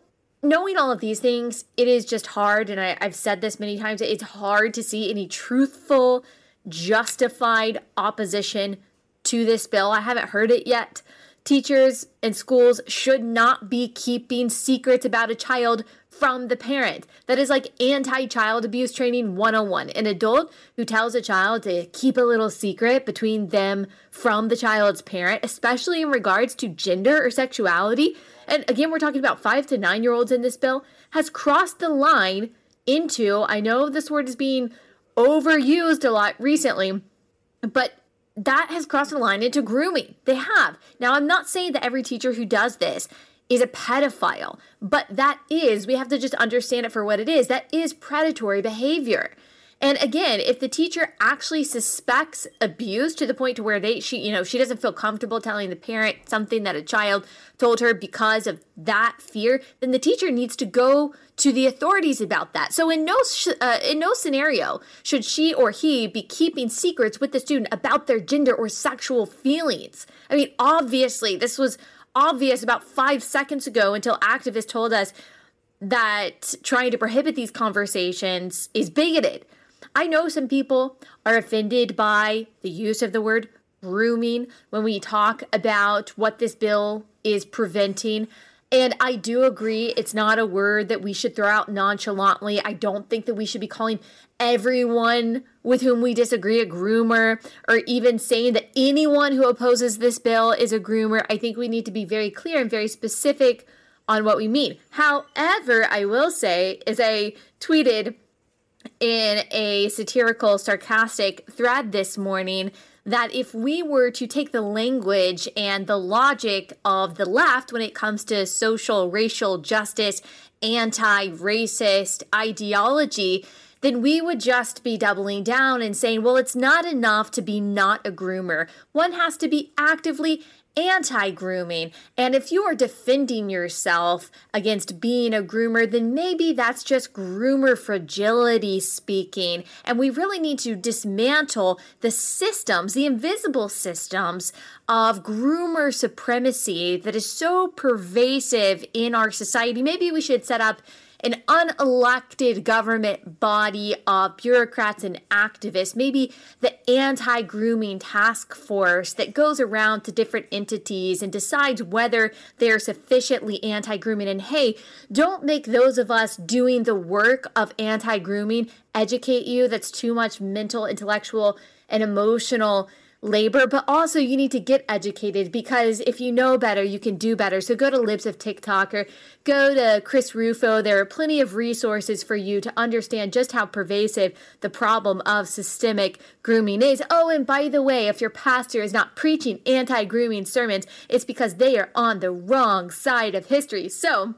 knowing all of these things, it is just hard. And I, have said this many times it's hard to see any truthful, justified opposition to this bill. I haven't heard it yet. Teachers and schools should not be keeping secrets about a child from the parent. That is like anti child abuse training 101. An adult who tells a child to keep a little secret between them from the child's parent, especially in regards to gender or sexuality, and again, we're talking about five to nine year olds in this bill, has crossed the line into, I know this word is being overused a lot recently, but that has crossed the line into grooming. They have. Now, I'm not saying that every teacher who does this is a pedophile, but that is, we have to just understand it for what it is. That is predatory behavior. And again, if the teacher actually suspects abuse to the point to where they she you know, she doesn't feel comfortable telling the parent something that a child told her because of that fear, then the teacher needs to go to the authorities about that. So in no uh, in no scenario should she or he be keeping secrets with the student about their gender or sexual feelings. I mean, obviously, this was obvious about 5 seconds ago until activists told us that trying to prohibit these conversations is bigoted. I know some people are offended by the use of the word grooming when we talk about what this bill is preventing. And I do agree it's not a word that we should throw out nonchalantly. I don't think that we should be calling everyone with whom we disagree a groomer or even saying that anyone who opposes this bill is a groomer. I think we need to be very clear and very specific on what we mean. However, I will say, as I tweeted in a satirical, sarcastic thread this morning that if we were to take the language and the logic of the left when it comes to social, racial justice, anti racist ideology, then we would just be doubling down and saying, well, it's not enough to be not a groomer. One has to be actively anti grooming. And if you are defending yourself against being a groomer, then maybe that's just groomer fragility speaking. And we really need to dismantle the systems, the invisible systems of groomer supremacy that is so pervasive in our society. Maybe we should set up an unelected government body of bureaucrats and activists, maybe the anti grooming task force that goes around to different entities and decides whether they're sufficiently anti grooming. And hey, don't make those of us doing the work of anti grooming educate you. That's too much mental, intellectual, and emotional labor, but also you need to get educated because if you know better, you can do better. So go to Libs of TikTok or go to Chris Rufo. There are plenty of resources for you to understand just how pervasive the problem of systemic grooming is. Oh, and by the way, if your pastor is not preaching anti grooming sermons, it's because they are on the wrong side of history. So,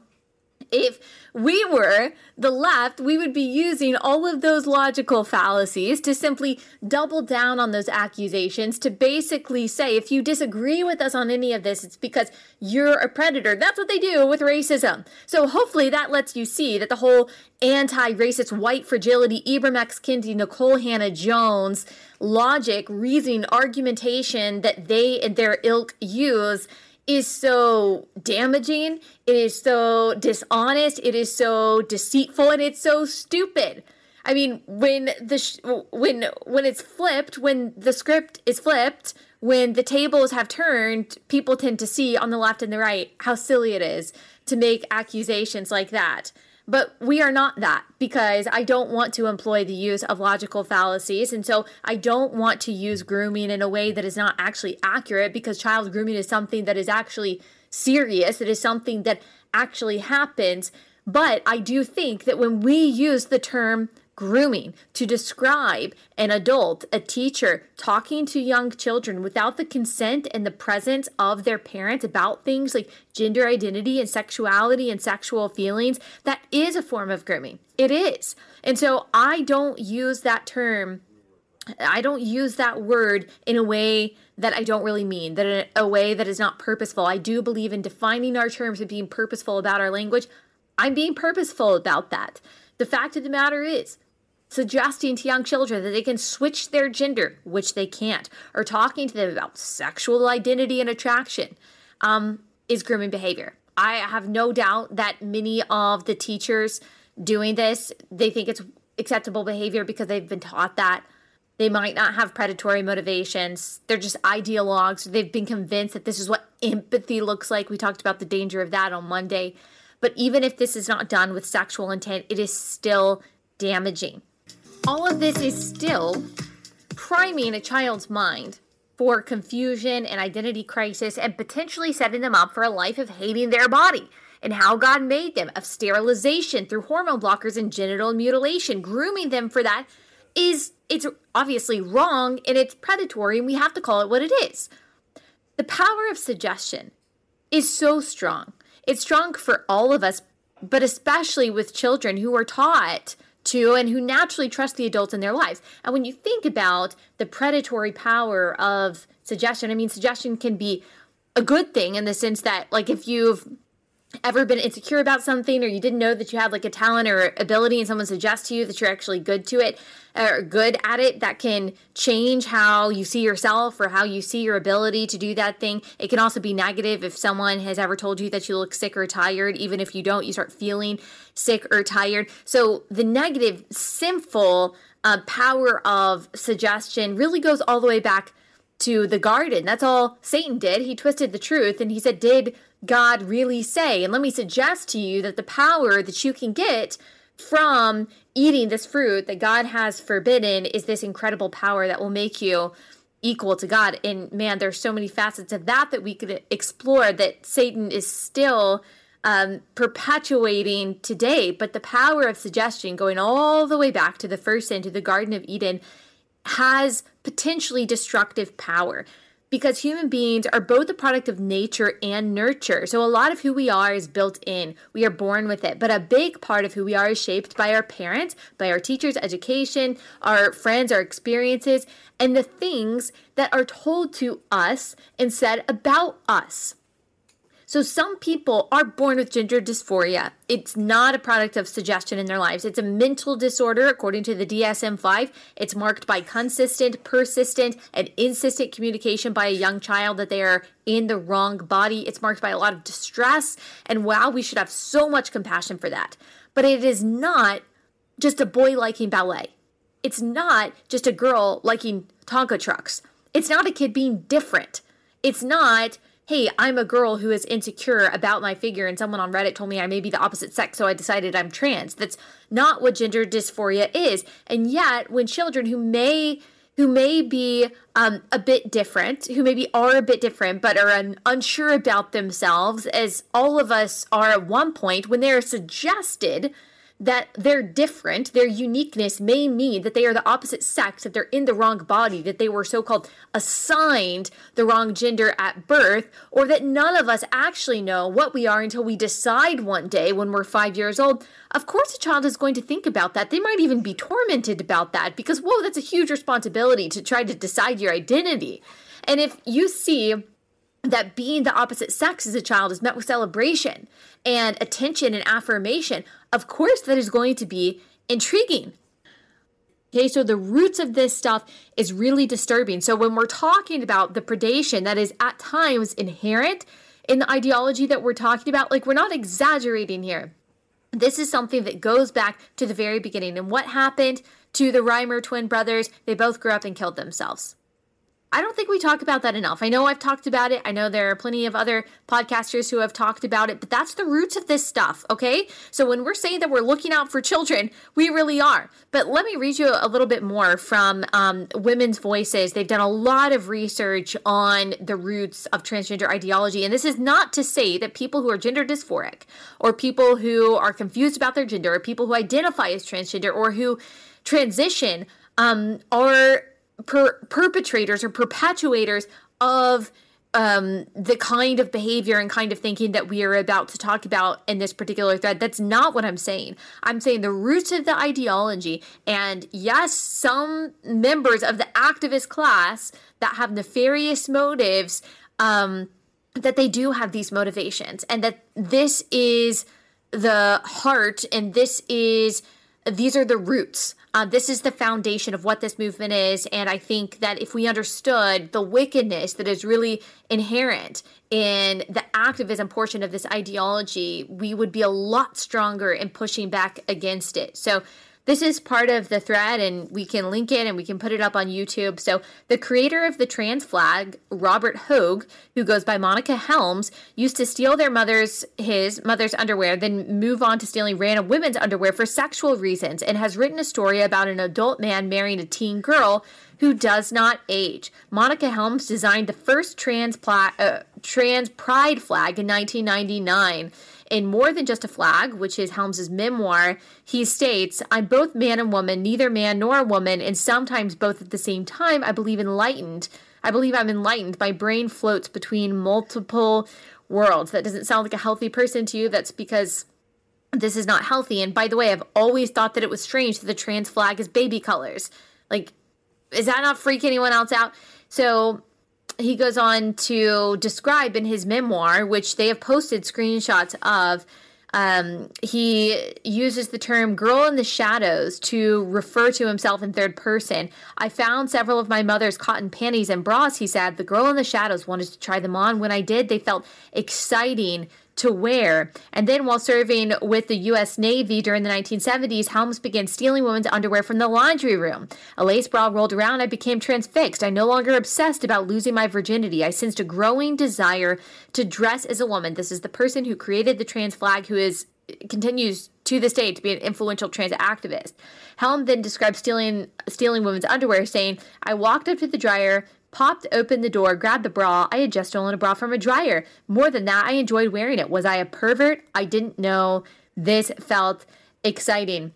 if we were the left, we would be using all of those logical fallacies to simply double down on those accusations to basically say if you disagree with us on any of this, it's because you're a predator. That's what they do with racism. So hopefully that lets you see that the whole anti racist white fragility, Ibram X. Kendi, Nikole Hannah Jones logic, reasoning, argumentation that they and their ilk use is so damaging, it is so dishonest, it is so deceitful, and it's so stupid. I mean, when the sh- when when it's flipped, when the script is flipped, when the tables have turned, people tend to see on the left and the right how silly it is to make accusations like that. But we are not that because I don't want to employ the use of logical fallacies. And so I don't want to use grooming in a way that is not actually accurate because child grooming is something that is actually serious. It is something that actually happens. But I do think that when we use the term grooming to describe an adult, a teacher, talking to young children without the consent and the presence of their parents about things like gender identity and sexuality and sexual feelings, that is a form of grooming. It is. And so I don't use that term. I don't use that word in a way that I don't really mean, that in a way that is not purposeful. I do believe in defining our terms and being purposeful about our language. I'm being purposeful about that. The fact of the matter is, suggesting to young children that they can switch their gender, which they can't, or talking to them about sexual identity and attraction, um, is grooming behavior. I have no doubt that many of the teachers doing this, they think it's acceptable behavior because they've been taught that. They might not have predatory motivations. They're just ideologues. They've been convinced that this is what empathy looks like. We talked about the danger of that on Monday. But even if this is not done with sexual intent, it is still damaging all of this is still priming a child's mind for confusion and identity crisis and potentially setting them up for a life of hating their body and how God made them, of sterilization through hormone blockers and genital mutilation, grooming them for that is it's obviously wrong and it's predatory and we have to call it what it is. The power of suggestion is so strong. It's strong for all of us, but especially with children who are taught to and who naturally trust the adults in their lives. And when you think about the predatory power of suggestion, I mean, suggestion can be a good thing in the sense that, like, if you've ever been insecure about something or you didn't know that you had like a talent or ability and someone suggests to you that you're actually good to it or good at it that can change how you see yourself or how you see your ability to do that thing it can also be negative if someone has ever told you that you look sick or tired even if you don't you start feeling sick or tired so the negative sinful uh, power of suggestion really goes all the way back to the garden. That's all Satan did. He twisted the truth and he said, Did God really say? And let me suggest to you that the power that you can get from eating this fruit that God has forbidden is this incredible power that will make you equal to God. And man, there's so many facets of that that we could explore that Satan is still um, perpetuating today. But the power of suggestion, going all the way back to the first sin, to the Garden of Eden, has potentially destructive power because human beings are both a product of nature and nurture. So a lot of who we are is built in. We are born with it. But a big part of who we are is shaped by our parents, by our teachers' education, our friends, our experiences, and the things that are told to us and said about us. So some people are born with gender dysphoria. It's not a product of suggestion in their lives. It's a mental disorder according to the DSM-5. It's marked by consistent, persistent, and insistent communication by a young child that they are in the wrong body. It's marked by a lot of distress and wow, we should have so much compassion for that. But it is not just a boy liking ballet. It's not just a girl liking Tonka trucks. It's not a kid being different. It's not hey, I'm a girl who is insecure about my figure, and someone on Reddit told me I may be the opposite sex, so I decided I'm trans. That's not what gender dysphoria is. And yet, when children who may who may be um, a bit different, who maybe are a bit different, but are un- unsure about themselves, as all of us are at one point, when they're suggested that they're different, their uniqueness may mean that they are the opposite sex, that they're in the wrong body, that they were so called assigned the wrong gender at birth, or that none of us actually know what we are until we decide one day when we're five years old. Of course, a child is going to think about that. They might even be tormented about that because, whoa, that's a huge responsibility to try to decide your identity. And if you see that being the opposite sex as a child is met with celebration and attention and affirmation, of course, that is going to be intriguing. Okay, so the roots of this stuff is really disturbing. So when we're talking about the predation that is at times inherent in the ideology that we're talking about, like we're not exaggerating here. This is something that goes back to the very beginning. And what happened to the Reimer twin brothers? They both grew up and killed themselves. I don't think we talk about that enough. I know I've talked about it. I know there are plenty of other podcasters who have talked about it, but that's the roots of this stuff, okay? So when we're saying that we're looking out for children, we really are. But let me read you a little bit more from um, Women's Voices. They've done a lot of research on the roots of transgender ideology. And this is not to say that people who are gender dysphoric or people who are confused about their gender or people who identify as transgender or who transition um, are per- perpetrators or perpetuators of um, the kind of behavior and kind of thinking that we are about to talk about in this particular thread. That's not what I'm saying. I'm saying the roots of the ideology, and yes, some members of the activist class that have nefarious motives, um, that they do have these motivations, and that this is the heart, and this is these are the roots uh, this is the foundation of what this movement is. And I think that if we understood the wickedness that is really inherent in the activism portion of this ideology, we would be a lot stronger in pushing back against it. So, this is part of the thread, and we can link it and we can put it up on YouTube. So, the creator of the trans flag, Robert Hogue, who goes by Monica Helms, used to steal their mother's his mother's underwear, then move on to stealing random women's underwear for sexual reasons, and has written a story about an adult man marrying a teen girl who does not age. Monica Helms designed the first trans pla- uh, trans pride flag in 1999 In More Than Just a Flag, which is Helms's memoir, he states, I'm both man and woman, neither man nor woman, and sometimes both at the same time. I believe enlightened. I believe I'm enlightened. My brain floats between multiple worlds. That doesn't sound like a healthy person to you. That's because this is not healthy. And by the way, I've always thought that it was strange that the trans flag is baby colors. Like, is that not freak anyone else out? So he goes on to describe in his memoir, which they have posted screenshots of. Um, he uses the term girl in the shadows to refer to himself in third person. I found several of my mother's cotton panties and bras, he said. The girl in the shadows wanted to try them on. When I did, they felt exciting to wear. And then while serving with the U.S. Navy during the 1970s, Helms began stealing women's underwear from the laundry room. A lace bra rolled around, I became transfixed. I no longer obsessed about losing my virginity. I sensed a growing desire to dress as a woman. This is the person who created the trans flag who is continues to this day to be an influential trans activist. Helm then described stealing stealing women's underwear, saying, I walked up to the dryer, popped open the door, grabbed the bra. I had just stolen a bra from a dryer. More than that, I enjoyed wearing it. Was I a pervert? I didn't know. This felt exciting.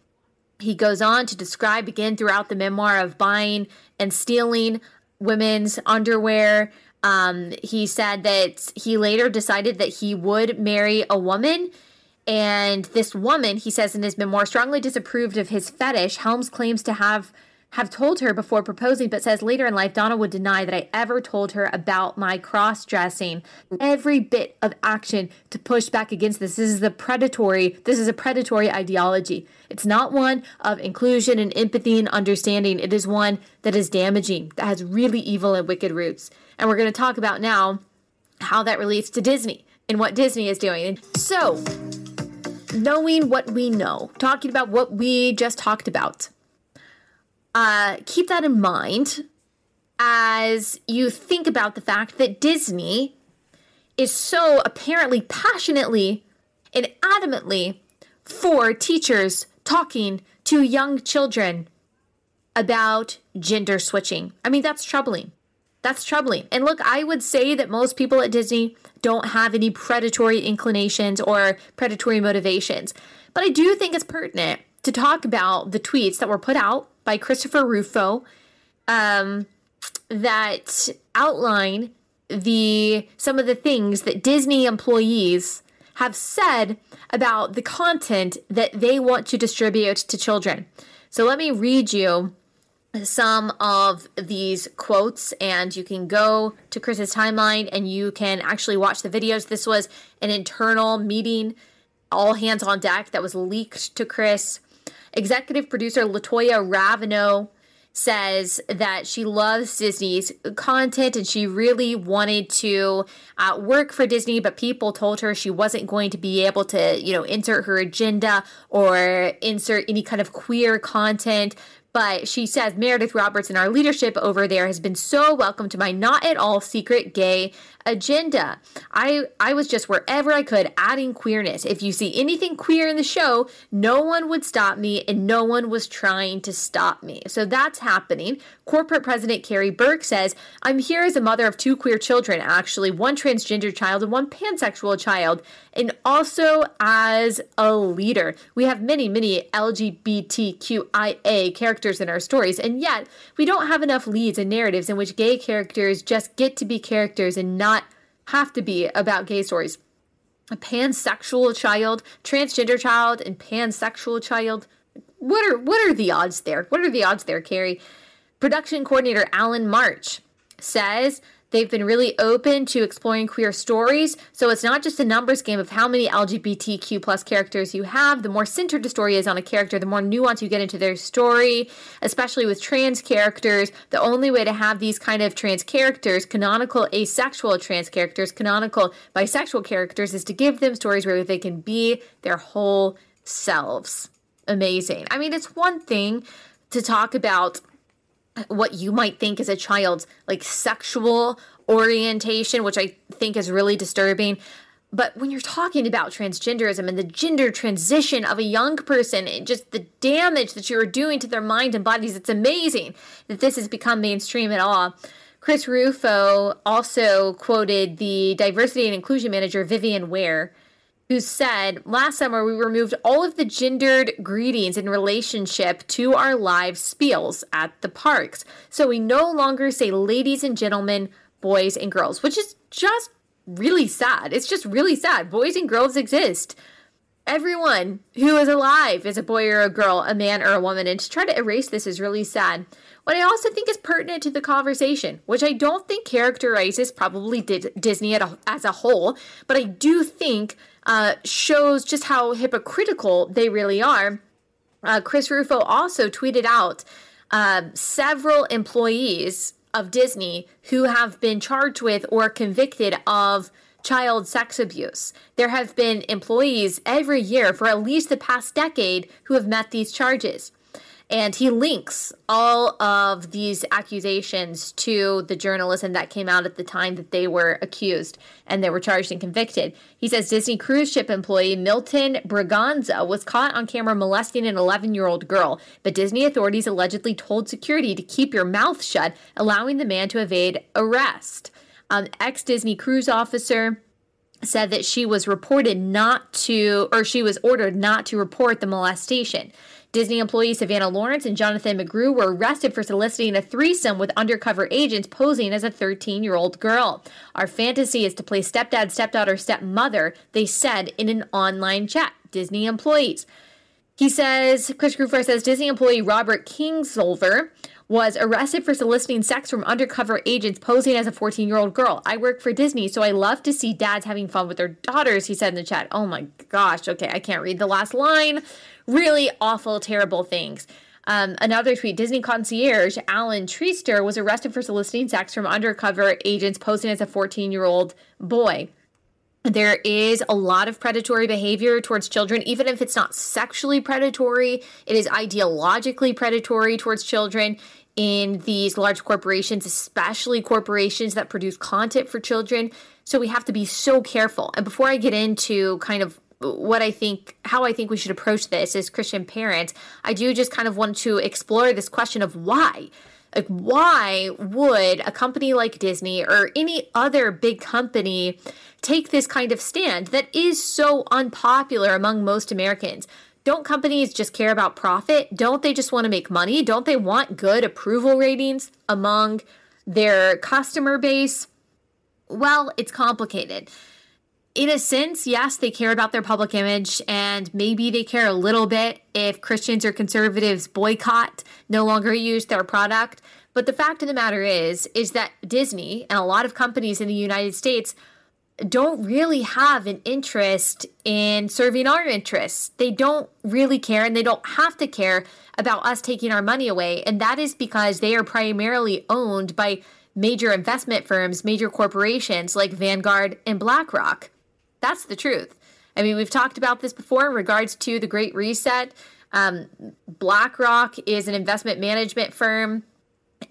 He goes on to describe again throughout the memoir of buying and stealing women's underwear. Um, he said that he later decided that he would marry a woman. And this woman, he says in his memoir, strongly disapproved of his fetish. Helms claims to have have told her before proposing, but says later in life, Donna would deny that I ever told her about my cross dressing. Every bit of action to push back against this. This is the predatory, this is a predatory ideology. It's not one of inclusion and empathy and understanding. It is one that is damaging, that has really evil and wicked roots. And we're going to talk about now how that relates to Disney and what Disney is doing. And so, knowing what we know, talking about what we just talked about uh, keep that in mind as you think about the fact that Disney is so apparently passionately and adamantly for teachers talking to young children about gender switching. I mean, that's troubling. That's troubling. And look, I would say that most people at Disney don't have any predatory inclinations or predatory motivations. But I do think it's pertinent to talk about the tweets that were put out by Christopher Rufo um, that outline the some of the things that Disney employees have said about the content that they want to distribute to children. So let me read you some of these quotes and you can go to Chris's timeline and you can actually watch the videos. This was an internal meeting, all hands on deck that was leaked to Chris. Executive producer Latoya Raveneau says that she loves Disney's content and she really wanted to uh, work for Disney, but people told her she wasn't going to be able to, you know, insert her agenda or insert any kind of queer content. But she says Meredith Roberts and our leadership over there has been so welcome to my not at all secret gay agenda. I I was just wherever I could adding queerness. If you see anything queer in the show, no one would stop me and no one was trying to stop me. So that's happening. Corporate President Karey Burke says, "I'm here as a mother of two queer children, actually, one transgender child and one pansexual child, and also as a leader. We have many, many LGBTQIA characters in our stories, and yet we don't have enough leads and narratives in which gay characters just get to be characters and not have to be about gay stories. A pansexual child, transgender child, and pansexual child. What are what are the odds there? What are the odds there, Karey? Production coordinator Allen March says They've been really open to exploring queer stories. So it's not just a numbers game of how many LGBTQ plus characters you have. The more centered the story is on a character, the more nuance you get into their story, especially with trans characters. The only way to have these kind of trans characters, canonical asexual trans characters, canonical bisexual characters, is to give them stories where they can be their whole selves. Amazing. I mean, it's one thing to talk about what you might think is a child's like sexual orientation, which I think is really disturbing. But when you're talking about transgenderism and the gender transition of a young person and just the damage that you're doing to their mind and bodies, it's amazing that this has become mainstream at all. Chris Rufo also quoted the diversity and inclusion manager, Vivian Ware, who said last summer we removed all of the gendered greetings in relationship to our live spiels at the parks. So we no longer say ladies and gentlemen, boys and girls, which is just really sad. It's just really sad. Boys and girls exist. Everyone who is alive is a boy or a girl, a man or a woman, and to try to erase this is really sad. What I also think is pertinent to the conversation, which I don't think characterizes probably Disney as a whole, but I do think uh, shows just how hypocritical they really are. Uh, Chris Rufo also tweeted out uh, several employees of Disney who have been charged with or convicted of child sex abuse. There have been employees every year for at least the past decade who have met these charges. And he links all of these accusations to the journalism that came out at the time that they were accused and they were charged and convicted. He says Disney cruise ship employee Milton Braganza was caught on camera molesting an 11 year old girl, but Disney authorities allegedly told security to keep your mouth shut, allowing the man to evade arrest. Um, Ex Disney cruise officer said that she was reported not to, or she was ordered not to report the molestation. Disney employees Savannah Lawrence and Jonathan McGrew were arrested for soliciting a threesome with undercover agents posing as a 13 year old girl. Our fantasy is to play stepdad, stepdaughter, stepmother, they said in an online chat. Disney employees. He says, Chris Rufo says Disney employee Robert Kingsolver was arrested for soliciting sex from undercover agents posing as a 14 year old girl. I work for Disney, so I love to see dads having fun with their daughters, he said in the chat. Oh my gosh. Okay, I can't read the last line really awful, terrible things. Um, another tweet Disney concierge Alan Treaster was arrested for soliciting sex from undercover agents posing as a 14 year old boy. There is a lot of predatory behavior towards children, even if it's not sexually predatory, it is ideologically predatory towards children in these large corporations, especially corporations that produce content for children. So we have to be so careful. And before I get into kind of what I think, how I think we should approach this as Christian parents, I do just kind of want to explore this question of why. Like, why would a company like Disney or any other big company take this kind of stand that is so unpopular among most Americans? Don't companies just care about profit? Don't they just want to make money? Don't they want good approval ratings among their customer base? Well, it's complicated in a sense, yes, they care about their public image, and maybe they care a little bit if Christians or conservatives boycott, no longer use their product. But the fact of the matter is, is that Disney and a lot of companies in the United States don't really have an interest in serving our interests. They don't really care and they don't have to care about us taking our money away. And that is because they are primarily owned by major investment firms, major corporations like Vanguard and BlackRock. That's the truth. I mean, we've talked about this before in regards to the Great Reset. Um, BlackRock is an investment management firm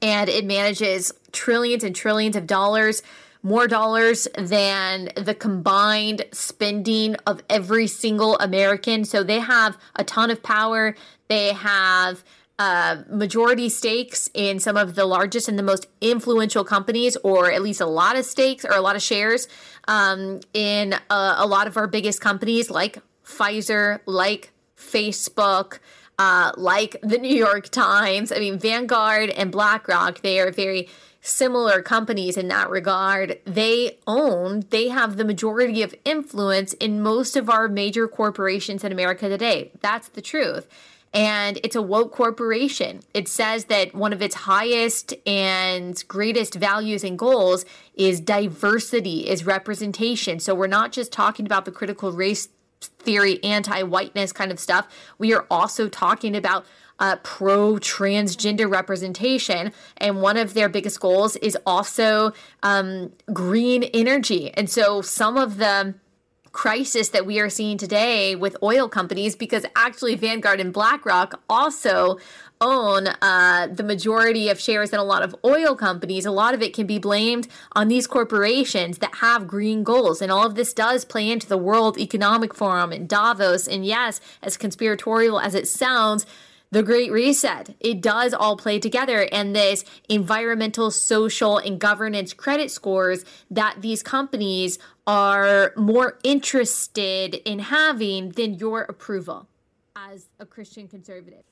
and it manages trillions and trillions of dollars, more dollars than the combined spending of every single American. So they have a ton of power. They have uh, majority stakes in some of the largest and the most influential companies, or at least a lot of stakes or a lot of shares um, in a, a, lot of our biggest companies like Pfizer, like Facebook. Uh, like the New York Times. I mean, Vanguard and BlackRock, they are very similar companies in that regard. They own, they have the majority of influence in most of our major corporations in America today. That's the truth and it's a woke corporation. It says that one of its highest and greatest values and goals is diversity, is representation. So we're not just talking about the critical race theory, anti whiteness kind of stuff. We are also talking about uh, pro transgender representation. And one of their biggest goals is also um, green energy. And so some of the crisis that we are seeing today with oil companies because actually Vanguard and BlackRock also own uh, the majority of shares in a lot of oil companies. A lot of it can be blamed on these corporations that have green goals. And all of this does play into the World Economic Forum and Davos. And yes, as conspiratorial as it sounds, the Great Reset. It does all play together, and this environmental, social, and governance credit scores that these companies are more interested in having than your approval as a Christian conservative.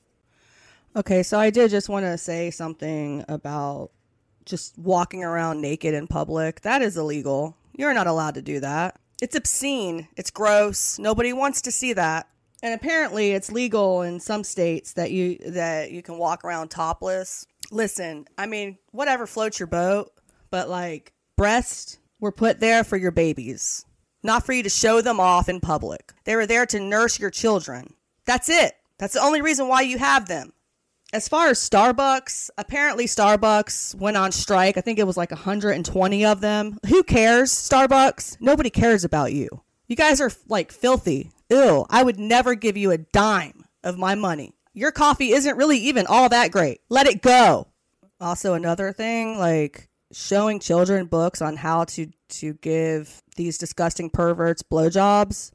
Okay, so I did just want to say something about just walking around naked in public. That is illegal. You're not allowed to do that. It's obscene. It's gross. Nobody wants to see that. And apparently it's legal in some states that you that you can walk around topless. Listen, I mean, whatever floats your boat, but like breasts were put there for your babies, not for you to show them off in public. They were there to nurse your children. That's it. That's the only reason why you have them as far as Starbucks, apparently Starbucks went on strike. I think it was like 120 of them. Who cares, Starbucks? Nobody cares about you. You guys are like filthy. Ew, I would never give you a dime of my money. Your coffee isn't really even all that great. Let it go. Also, another thing, like showing children books on how to to give these disgusting perverts blowjobs.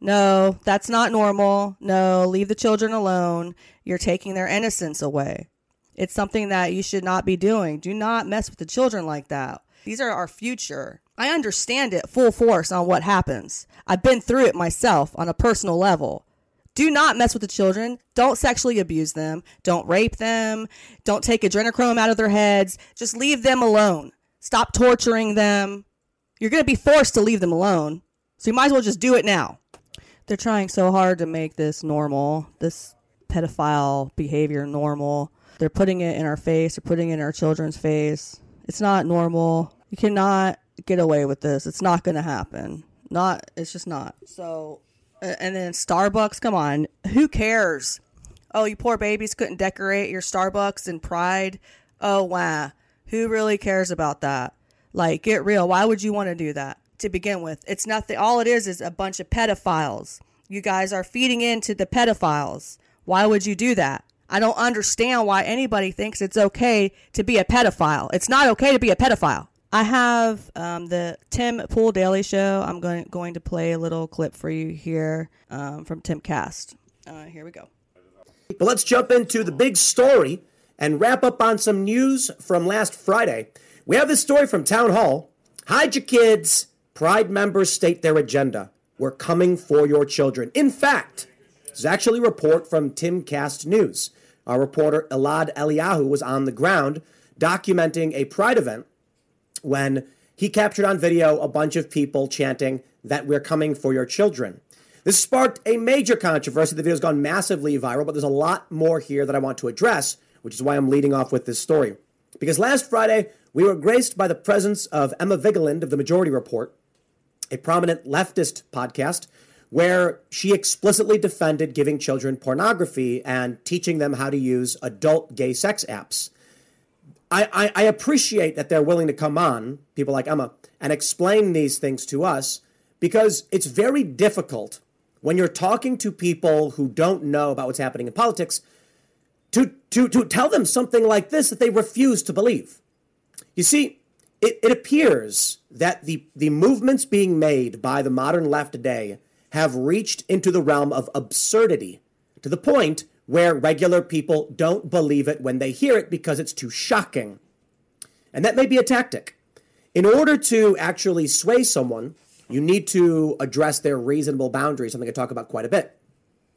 No, that's not normal. No, leave the children alone. You're taking their innocence away. It's something that you should not be doing. Do not mess with the children like that. These are our future. I understand it full force on what happens. I've been through it myself on a personal level. Do not mess with the children. Don't sexually abuse them. Don't rape them. Don't take adrenochrome out of their heads. Just leave them alone. Stop torturing them. You're going to be forced to leave them alone. So you might as well just do it now. They're trying so hard to make this normal, this pedophile behavior normal. They're putting it in our face, they're putting it in our children's face. It's not normal. You cannot get away with this. It's not going to happen. Not it's just not. So and then Starbucks, come on. Who cares? Oh, you poor babies couldn't decorate your Starbucks in pride. Oh, wow. Who really cares about that? Like, get real. Why would you want to do that to begin with? It's nothing. All it is is a bunch of pedophiles. You guys are feeding into the pedophiles. Why would you do that? I don't understand why anybody thinks it's okay to be a pedophile. It's not okay to be a pedophile. I have um, the Tim Pool Daily Show. I'm going going to play a little clip for you here um, from Timcast. Uh, here we go. But let's jump into the big story and wrap up on some news from last Friday. We have this story from Townhall. Hide your kids. Pride members state their agenda. We're coming for your children. In fact, this is actually a report from Timcast News. Our reporter Elad Eliyahu was on the ground documenting a Pride event when he captured on video a bunch of people chanting that we're coming for your children. This sparked a major controversy. The video's gone massively viral, but there's a lot more here that I want to address, which is why I'm leading off with this story. Because last Friday, we were graced by the presence of Emma Vigeland of The Majority Report, a prominent leftist podcast, where she explicitly defended giving children pornography and teaching them how to use adult gay sex apps. I, I, I appreciate that they're willing to come on, people like Emma, and explain these things to us because it's very difficult when you're talking to people who don't know about what's happening in politics to, to, to tell them something like this that they refuse to believe. You see, it, it appears that the, the movements being made by the modern left today have reached into the realm of absurdity to the point where regular people don't believe it when they hear it because it's too shocking. And that may be a tactic. In order to actually sway someone, you need to address their reasonable boundaries, something I talk about quite a bit.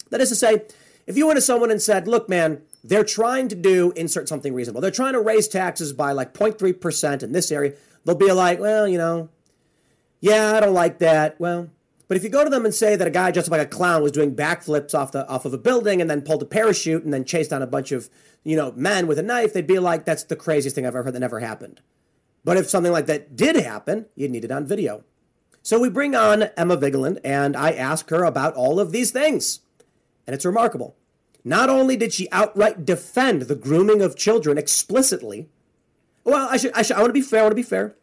That is to say, if you went to someone and said, look, man, they're trying to do insert something reasonable. They're trying to raise taxes by like 0.3% in this area. They'll be like, well, you know, yeah, I don't like that. Well, but if you go to them and say that a guy dressed like a clown was doing backflips off the off of a building and then pulled a parachute and then chased down a bunch of you know men with a knife, they'd be like, "That's the craziest thing I've ever heard that never happened." But if something like that did happen, you'd need it on video. So we bring on Emma Vigeland and I ask her about all of these things, and it's remarkable. Not only did she outright defend the grooming of children explicitly, well, I should, I should, I want to be fair. I want to be fair.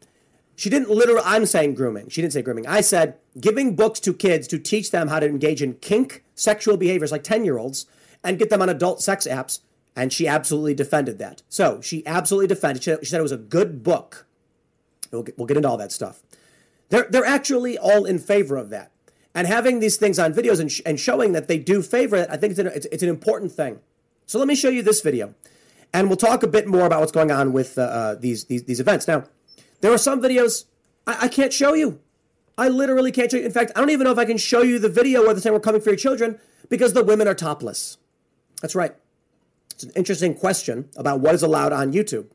She didn't literally, I'm saying grooming. She didn't say grooming. I said giving books to kids to teach them how to engage in kink sexual behaviors like 10 year olds and get them on adult sex apps. And she absolutely defended that. So she absolutely defended. She, said it was a good book. We'll get, we'll get into all that stuff. They're, they're actually all in favor of that. And having these things on videos and, sh- and showing that they do favor it, I think it's an, it's, it's an important thing. So let me show you this video, and we'll talk a bit more about what's going on with uh, uh, these, these these events. Now, there are some videos I, I can't show you. I literally can't show you. In fact, I don't even know if I can show you the video where they're saying we're coming for your children because the women are topless. That's right. It's an interesting question about what is allowed on YouTube.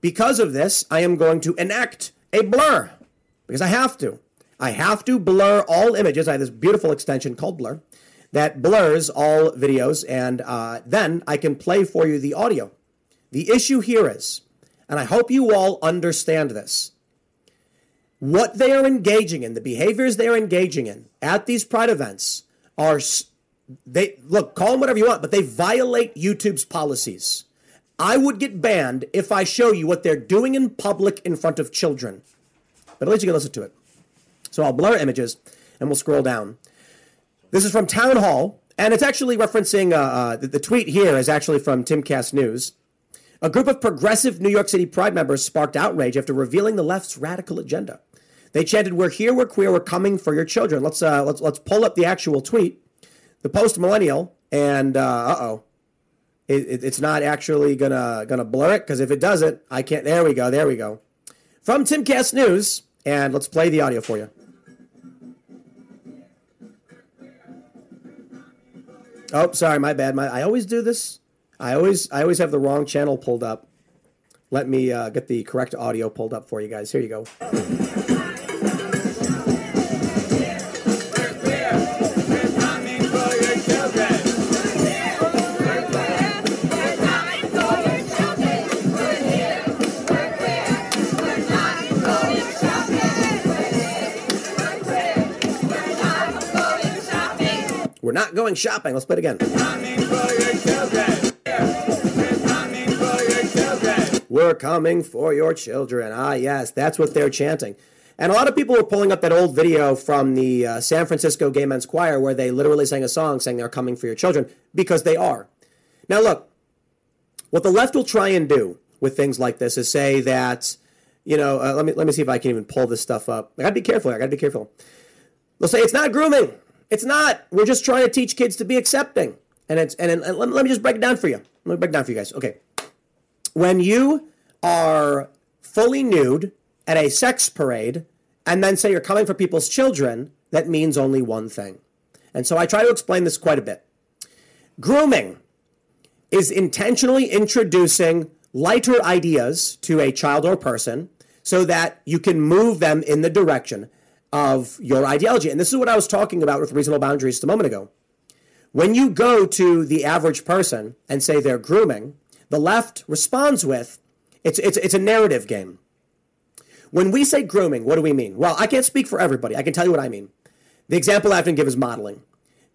Because of this, I am going to enact a blur because I have to. I have to blur all images. I have this beautiful extension called Blur that blurs all videos, and uh, then I can play for you the audio. The issue here is, and I hope you all understand this, what they are engaging in, the behaviors they are engaging in at these pride events are they look, call them whatever you want, but they violate YouTube's policies. I would get banned if I show you what they're doing in public in front of children. But at least you can listen to it. So I'll blur images and we'll scroll down. This is from Townhall, and it's actually referencing uh, uh, the, the tweet here is actually from Timcast News. A group of progressive New York City Pride members sparked outrage after revealing the left's radical agenda. They chanted, "We're here, we're queer, we're coming for your children." Let's uh, let's let's pull up the actual tweet the post millennial, and uh oh, it, it, it's not actually gonna gonna blur it because if it does it, I can't. There we go. There we go. From Timcast News, and let's play the audio for you. Oh, sorry, my bad. My I always do this. I always I always have the wrong channel pulled up. Let me uh, get the correct audio pulled up for you guys. Here you go. We're not going shopping. Let's play it again. We're coming for your children. Ah, yes, that's what they're chanting. And a lot of people were pulling up that old video from the uh, San Francisco Gay Men's Choir where they literally sang a song saying they're coming for your children because they are. Now, look, what the left will try and do with things like this is say that, you know, uh, let me let me see if I can even pull this stuff up. I gotta be careful. I gotta be careful. They'll say it's not grooming. It's not. We're just trying to teach kids to be accepting. And it's and, and let, let me just break it down for you. Let me break it down for you guys. Okay. When you are fully nude at a sex parade and then say you're coming for people's children, that means only one thing. And so I try to explain this quite a bit. Grooming is intentionally introducing lighter ideas to a child or person so that you can move them in the direction of your ideology. And this is what I was talking about with reasonable boundaries a moment ago. When you go to the average person and say they're grooming, the left responds with it's, it's, it's a narrative game. When we say grooming, what do we mean? Well, I can't speak for everybody. I can tell you what I mean. The example I often give is modeling.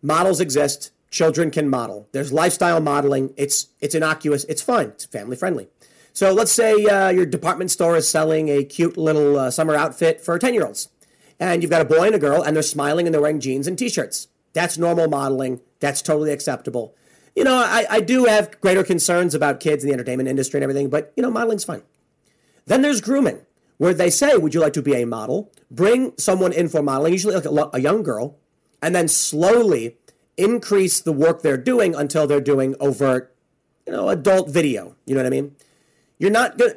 Models exist. Children can model. There's lifestyle modeling. It's it's innocuous. It's fine. It's family friendly. So let's say uh, your department store is selling a cute little uh, summer outfit for 10 year olds and you've got a boy and a girl, and they're smiling and they're wearing jeans and t-shirts. That's normal modeling. That's totally acceptable. You know, I, I do have greater concerns about kids in the entertainment industry and everything, but you know, modeling's fine. Then there's grooming, where they say, "Would you like to be a model?" Bring someone in for modeling, usually like a, a young girl, and then slowly increase the work they're doing until they're doing overt, you know, adult video. You know what I mean? You're not gonna,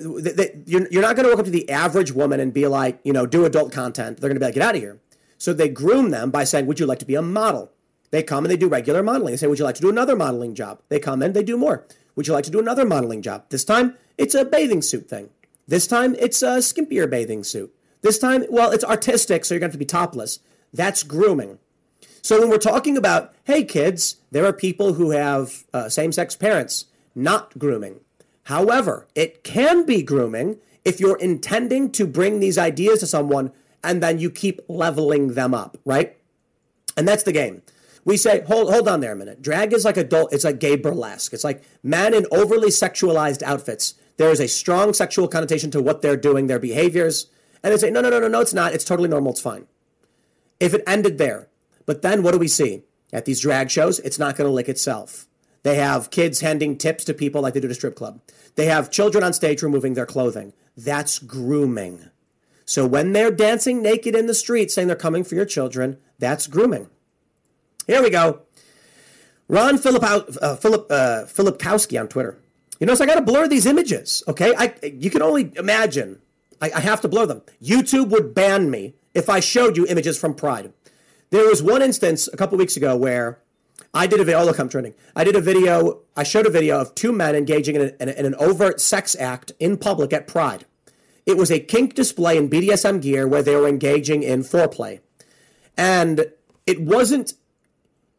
you're, you're not going to walk up to the average woman and be like, you know, do adult content. They're going to be like, get out of here. So they groom them by saying, would you like to be a model? They come and they do regular modeling. They say, would you like to do another modeling job? They come and they do more. Would you like to do another modeling job? This time, it's a bathing suit thing. This time, it's a skimpier bathing suit. This time, well, it's artistic, so you're going to have to be topless. That's grooming. So when we're talking about, hey, kids, there are people who have uh, same sex parents, not grooming. However, it can be grooming if you're intending to bring these ideas to someone and then you keep leveling them up, right? And that's the game. We say, hold, hold on there a minute. Drag is like adult, it's like gay burlesque. It's like men in overly sexualized outfits. There is a strong sexual connotation to what they're doing, their behaviors. And they say, no, no, no, no, no, it's not. It's totally normal. It's fine. If it ended there. But then what do we see? At these drag shows, it's not going to lick itself. They have kids handing tips to people like they do at a strip club. They have children on stage removing their clothing. That's grooming. So when they're dancing naked in the street saying they're coming for your children, that's grooming. Here we go. Ron Philip uh, Philip uh, Filipkowski on Twitter. You notice I got to blur these images. Okay, I you can only imagine. I, I have to blur them. YouTube would ban me if I showed you images from Pride. There was one instance a couple weeks ago where I did a video. Oh, look, I'm trending. I did a video. I showed a video of two men engaging in, a, in, a, in an overt sex act in public at Pride. It was a kink display in BDSM gear where they were engaging in foreplay, and it wasn't.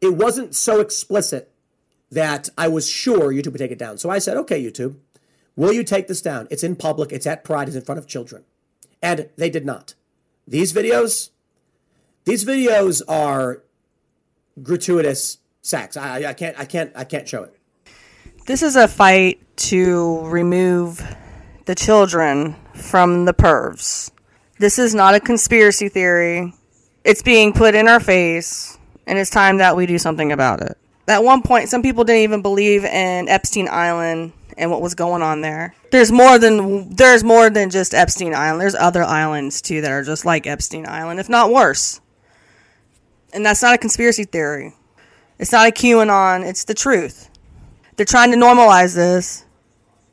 It wasn't so explicit that I was sure YouTube would take it down. So I said, "Okay, YouTube, will you take this down? It's in public. It's at Pride. It's in front of children," and they did not. These videos, these videos are gratuitous sex. I, I can't I can't I can't show it. This is a fight to remove the children from the pervs. This is not a conspiracy theory. It's being put in our face, and it's time that we do something about it. At one point, some people didn't even believe in Epstein Island and what was going on there. There's more than there's more than just Epstein Island. There's other islands too that are just like Epstein Island, if not worse. And that's not a conspiracy theory. It's not a QAnon, it's the truth. They're trying to normalize this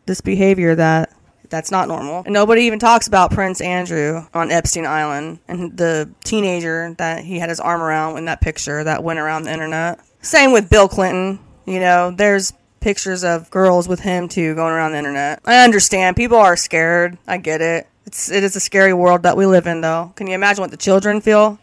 this behavior that that's not normal. And nobody even talks about Prince Andrew on Epstein Island and the teenager that he had his arm around in that picture that went around the internet. Same with Bill Clinton. You know, there's pictures of girls with him too going around the internet. I understand people are scared. I get it. It's it is a scary world that we live in though. Can you imagine what the children feel?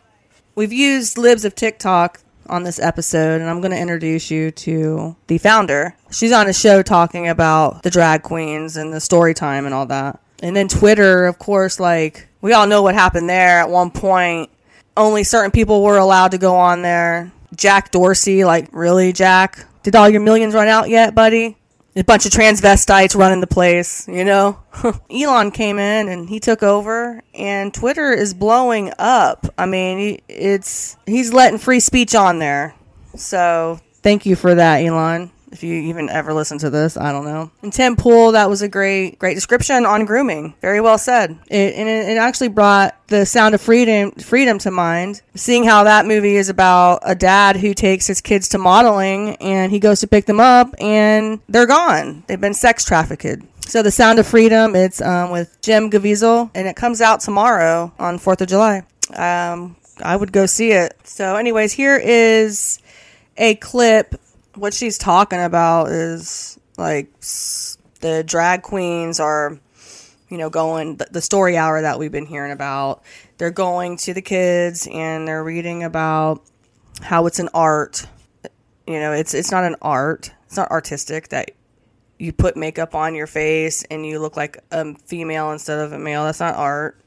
We've used libs of TikTok on this episode, and I'm going to introduce you to the founder. She's on a show talking about the drag queens and the story time and all that. And then Twitter, of course, like we all know what happened there at one point. Only certain people were allowed to go on there. Jack Dorsey, like, really, Jack? Did all your millions run out yet, buddy? A bunch of transvestites running the place, you know? Elon came in and he took over, and Twitter is blowing up. I mean, it's he's letting free speech on there. So thank you for that, Elon. If you even ever listen to this, I don't know. And Tim Pool, that was a great, great description on grooming. Very well said. It, and it, it actually brought the Sound of Freedom, freedom to mind. Seeing how that movie is about a dad who takes his kids to modeling, and he goes to pick them up, and they're gone. They've been sex trafficked. So the Sound of Freedom, it's um, with Jim Caviezel, and it comes out tomorrow on Fourth of July. Um, I would go see it. So, anyways, here is a clip. What she's talking about is like the drag queens are, you know, going the, story hour that we've been hearing about. They're going to the kids and they're reading about how it's an art. You know, it's it's not an art. It's not artistic that you put makeup on your face and you look like a female instead of a male. That's not art.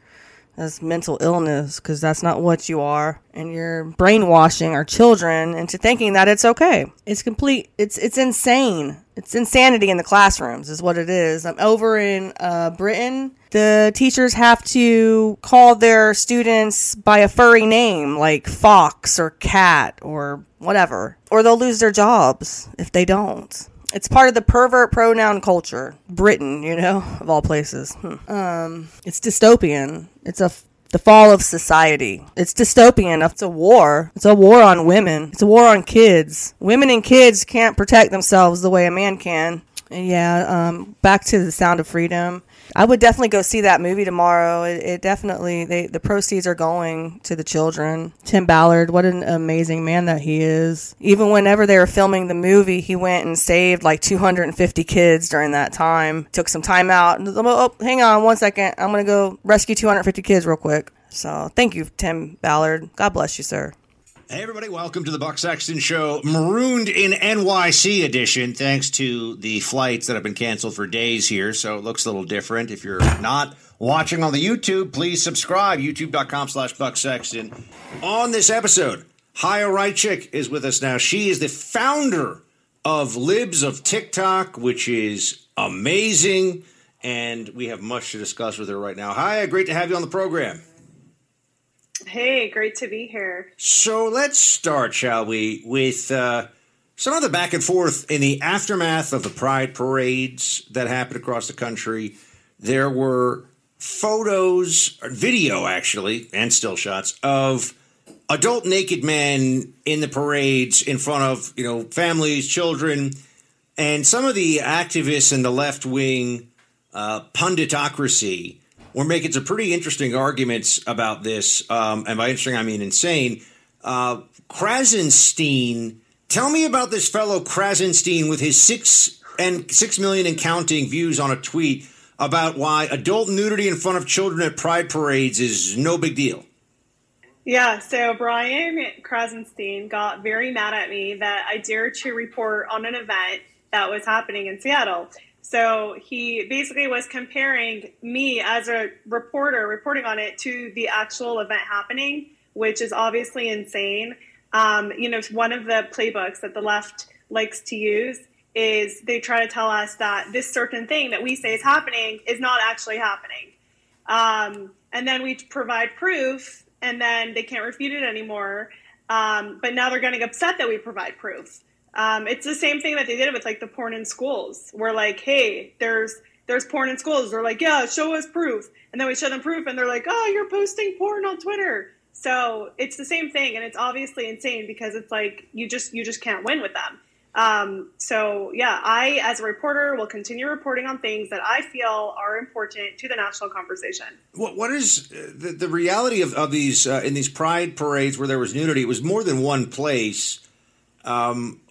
That's mental illness because that's not what you are. And you're brainwashing our children into thinking that it's okay. It's complete. It's it's insane. It's insanity in the classrooms is what it is. I'm over in uh, Britain. The teachers have to call their students by a furry name like fox or cat or whatever, or they'll lose their jobs if they don't. It's part of the pervert pronoun culture. Britain, you know, of all places. Hmm. Um, it's dystopian. It's a f- the fall of society. It's dystopian. It's a war. It's a war on women. It's a war on kids. Women and kids can't protect themselves the way a man can. And yeah, um, back to the Sound of Freedom. I would definitely go see that movie tomorrow. It, it definitely they the proceeds are going to the children. Tim Ballard, what an amazing man that he is. Even whenever they were filming the movie, he went and saved like 250 kids during that time. Took some time out. Oh, oh, hang on one second. I'm gonna go rescue 250 kids real quick. So thank you, Tim Ballard. God bless you, sir. Hey, everybody, welcome to the Buck Sexton Show, Marooned in NYC edition, thanks to the flights that have been canceled for days here. So it looks a little different. If you're not watching on the YouTube, please subscribe, youtube.com slash Buck Sexton. On this episode, Chaya Raichik is with us now. She is the founder of Libs of TikTok, which is amazing. And we have much to discuss with her right now. Haya, great to have you on the program. Hey, great to be here. So let's start, shall we, with uh, some of the back and forth in the aftermath of the Pride parades that happened across the country. There were photos, video actually, and still shots of adult naked men in the parades in front of you know families, children, and some of the activists in the left wing uh, punditocracy were making some pretty interesting arguments about this. Um, and by interesting, I mean insane. Uh, Krassenstein, tell me about this fellow Krassenstein with his six and six million and counting views on a tweet about why adult nudity in front of children at pride parades is no big deal. Yeah, so Brian Krassenstein got very mad at me that I dared to report on an event that was happening in Seattle. So he basically was comparing me as a reporter reporting on it to the actual event happening, which is obviously insane. Um, you know, one of the playbooks that the left likes to use is they try to tell us that this certain thing that we say is happening is not actually happening. Um, and then we provide proof, and then they can't refute it anymore. Um, but now they're getting upset that we provide proof. Um, it's the same thing that they did with like the porn in schools. We're like, hey, there's there's porn in schools. They're like, yeah, show us proof, and then we show them proof, and they're like, oh, you're posting porn on Twitter. So it's the same thing, and it's obviously insane because it's like you just you just can't win with them. Um, so yeah, I as a reporter will continue reporting on things that I feel are important to the national conversation. What what is uh, the, the reality of, of these uh, in these pride parades where there was nudity? It was more than one place. Um,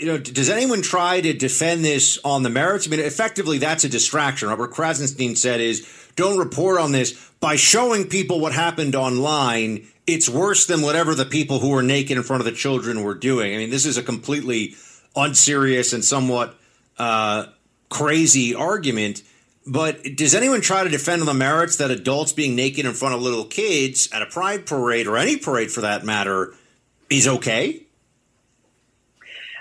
you know, does anyone try to defend this on the merits? I mean, effectively, that's a distraction. Robert Krassenstein said is, don't report on this by showing people what happened online. It's worse than whatever the people who were naked in front of the children were doing. I mean, this is a completely unserious and somewhat uh, crazy argument. But does anyone try to defend on the merits that adults being naked in front of little kids at a pride parade or any parade for that matter is okay?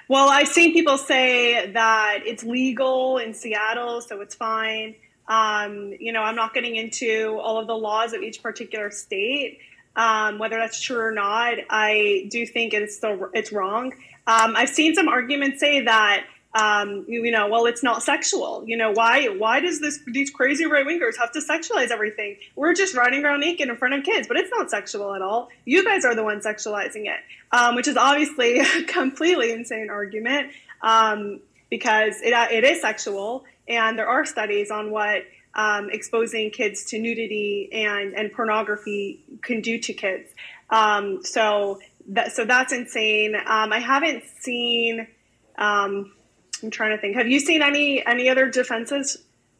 Well, I've seen people say that it's legal in Seattle, so it's fine. Um, you know, I'm not getting into all of the laws of each particular state, um, whether that's true or not. I do think it's still it's wrong. Um, I've seen some arguments say that um, you, you, know, well, it's not sexual. You know, why why does this these crazy right wingers have to sexualize everything? We're just running around naked in front of kids, but it's not sexual at all. You guys are the ones sexualizing it, um, which is obviously a completely insane argument um, because it it is sexual, and there are studies on what um, exposing kids to nudity and and pornography can do to kids. Um, so that so that's insane. Um, I haven't seen. Um, I'm trying to think. Have you seen any any other defenses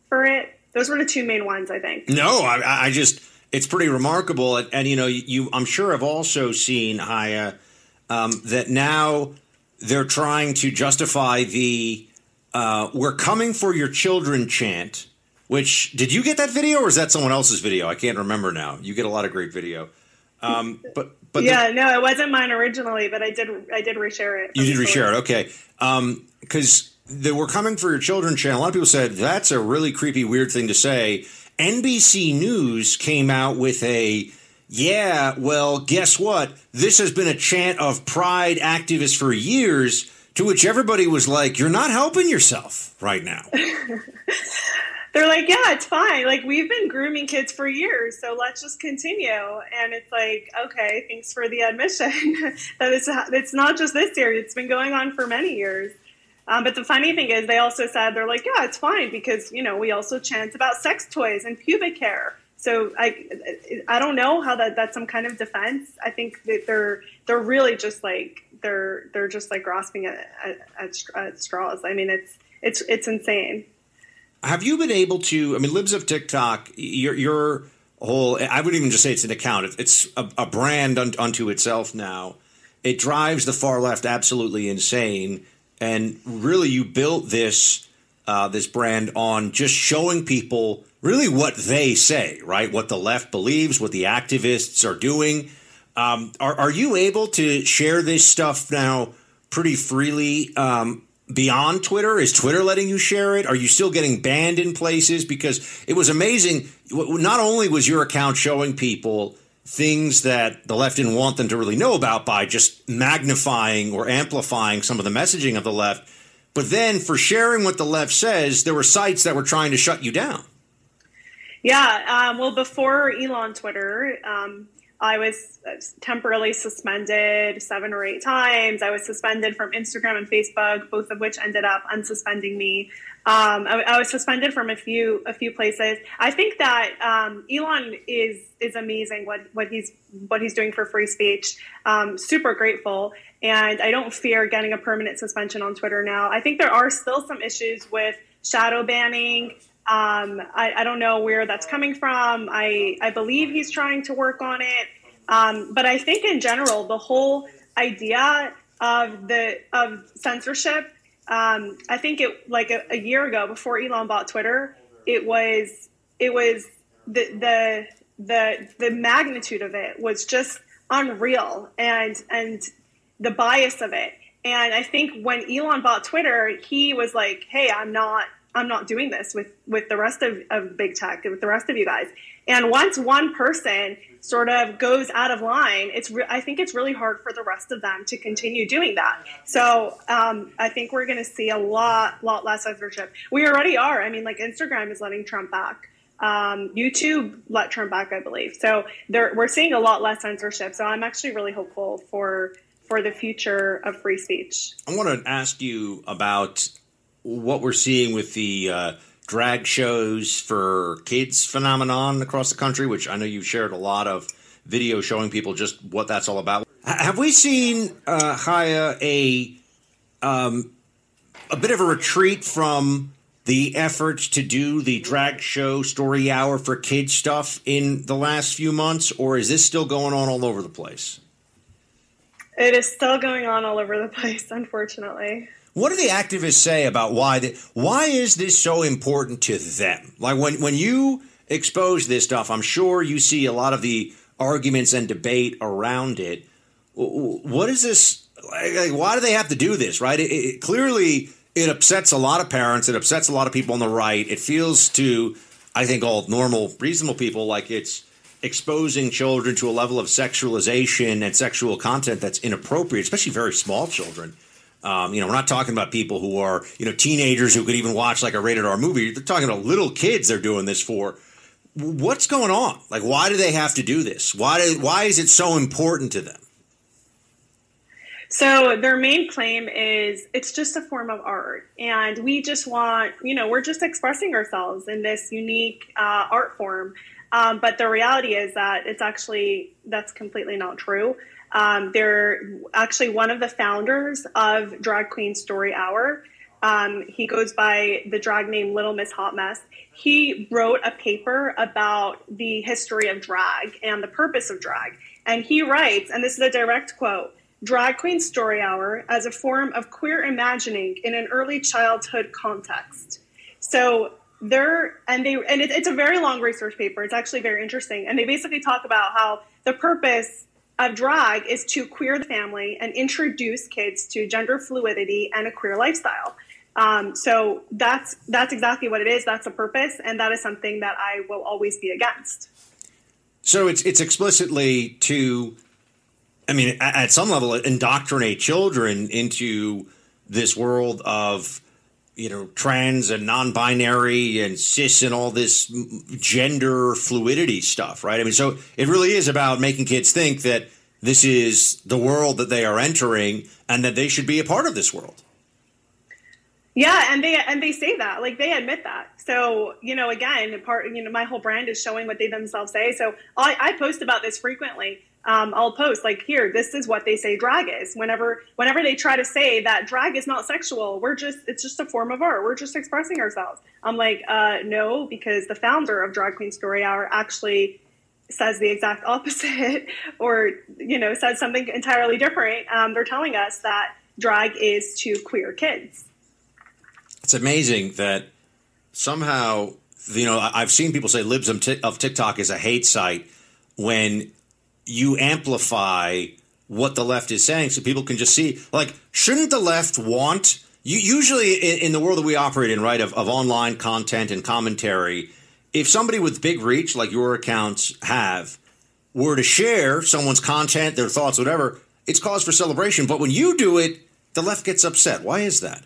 for it? Those were the two main ones, I think. No, I, I just it's pretty remarkable, and, and, you know, you I'm sure have also seen Chaya um, that now they're trying to justify the uh, "We're coming for your children" chant. Which did you get that video, or is that someone else's video? I can't remember now. You get a lot of great video, um, but but yeah, the, no, it wasn't mine originally, but I did I did reshare it. You did reshare it, okay? Because um, they were coming for your children channel. A lot of people said that's a really creepy, weird thing to say. NBC News came out with a yeah, well, guess what? This has been a chant of pride activists for years, to which everybody was like, you're not helping yourself right now. They're like, yeah, it's fine. Like, we've been grooming kids for years, so let's just continue. And it's like, okay, thanks for the admission that it's, it's not just this year, it's been going on for many years. Um, but the funny thing is, they also said they're like, yeah, it's fine because you know we also chant about sex toys and pubic hair. So I, I don't know how that that's some kind of defense. I think that they're they're really just like they're they're just like grasping at, at, at straws. I mean, it's it's it's insane. Have you been able to? I mean, Libs of TikTok, your your whole. I wouldn't even just say it's an account. It's a, a brand unto itself now. It drives the far left absolutely insane and really you built this uh, this brand on just showing people really what they say, right? What the left believes, what the activists are doing. Um, are, are you able to share this stuff now pretty freely um, beyond Twitter? Is Twitter letting you share it? Are you still getting banned in places? Because it was amazing. Not only was your account showing people things that the left didn't want them to really know about by just magnifying or amplifying some of the messaging of the left. But then for sharing what the left says, there were sites that were trying to shut you down. Yeah. Um, well, before Elon Twitter, um, I was temporarily suspended seven or eight times. I was suspended from Instagram and Facebook, both of which ended up unsuspending me. Um, I, I, was suspended from a few a few places. I think that um, Elon is is amazing what what he's what he's doing for free speech. Um, super grateful, and I don't fear getting a permanent suspension on Twitter now. I think there are still some issues with shadow banning. Um, I, I, don't know where that's coming from. I, I believe he's trying to work on it. Um, but I think in general, the whole idea of the of censorship, um, I think it like a, a, year ago before Elon bought Twitter, it was it was the the the the magnitude of it was just unreal and and the bias of it. And I think when Elon bought Twitter, he was like, "Hey, I'm not I'm not doing this with with the rest of, of big tech with the rest of you guys. And once one person sort of goes out of line, it's re- I think it's really hard for the rest of them to continue doing that. So um, I think we're going to see a lot lot less censorship. We already are. I mean, like Instagram is letting Trump back. Um, YouTube let Trump back, I believe. So we're seeing a lot less censorship. So I'm actually really hopeful for for the future of free speech. I want to ask you about what we're seeing with the uh, drag shows for kids phenomenon across the country, which I know you've shared a lot of video showing people just what that's all about. H- have we seen uh, Chaya a um, a bit of a retreat from the efforts to do the drag show story hour for kids stuff in the last few months, or is this still going on all over the place? It is still going on all over the place, unfortunately. What do the activists say about why the, why is this so important to them? Like when when you expose this stuff, I'm sure you see a lot of the arguments and debate around it. What is this? Like, why do they have to do this? Right? It, it, clearly, it upsets a lot of parents. It upsets a lot of people on the right. It feels to, I think, all normal, reasonable people like it's exposing children to a level of sexualization and sexual content that's inappropriate, especially very small children. Um, you know, we're not talking about people who are, you know, teenagers who could even watch like a rated R movie. They're talking about little kids they're doing this for. What's going on? Like, why do they have to do this? Why, do, why is it so important to them? So their main claim is it's just a form of art, and we just want, you know, we're just expressing ourselves in this unique uh, art form. Um, but the reality is that it's actually that's completely not true. Um, they're actually one of the founders of Drag Queen Story Hour. Um, he goes by the drag name Little Miss Hot Mess. He wrote a paper about the history of drag and the purpose of drag. And he writes, and this is a direct quote Drag Queen Story Hour as a form of queer imagining in an early childhood context. So they're, and they, and it, it's a very long research paper. It's actually very interesting. And they basically talk about how the purpose of drag is to queer the family and introduce kids to gender fluidity and a queer lifestyle. Um, so that's that's exactly what it is. That's a purpose, and that is something that I will always be against. So it's it's explicitly to, I mean, at some level, indoctrinate children into this world of you know trans and non-binary and cis and all this gender fluidity stuff right? I mean so it really is about making kids think that this is the world that they are entering and that they should be a part of this world. Yeah and they and they say that like they admit that. So you know again part you know my whole brand is showing what they themselves say. So i, I post about this frequently um, I'll post like here, this is what they say drag is. Whenever whenever they try to say that drag is not sexual, we're just it's just a form of art. We're just expressing ourselves. I'm like, uh, no, because the founder of Drag Queen Story Hour actually says the exact opposite, or you know, says something entirely different. Um, they're telling us that drag is to queer kids. It's amazing that somehow you know I've seen people say libs of TikTok is a hate site when you amplify what the left is saying so people can just see like shouldn't the left want you usually in, in the world that we operate in right of, of online content and commentary if somebody with big reach like your accounts have were to share someone's content their thoughts whatever it's cause for celebration. But when you do it the left gets upset. Why is that?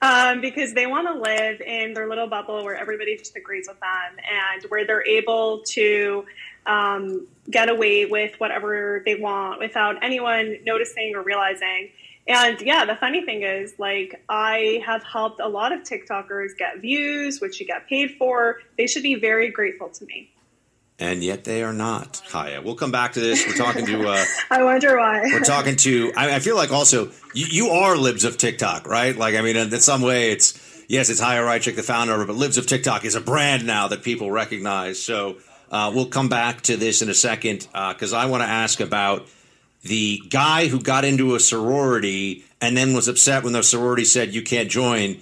Um, because they want to live in their little bubble where everybody just agrees with them and where they're able to um, get away with whatever they want without anyone noticing or realizing. And yeah, the funny thing is, like, I have helped a lot of TikTokers get views, which you get paid for. They should be very grateful to me. And yet they are not, Chaya. We'll come back to this. We're talking to. Uh, I wonder why. we're talking to. I, I feel like also you, you are libs of TikTok, right? Like, I mean, in some way, it's yes, it's Chaya Raichik, the founder, of it, but libs of TikTok is a brand now that people recognize. So uh, we'll come back to this in a second because I want to ask about the guy who got into a sorority and then was upset when the sorority said you can't join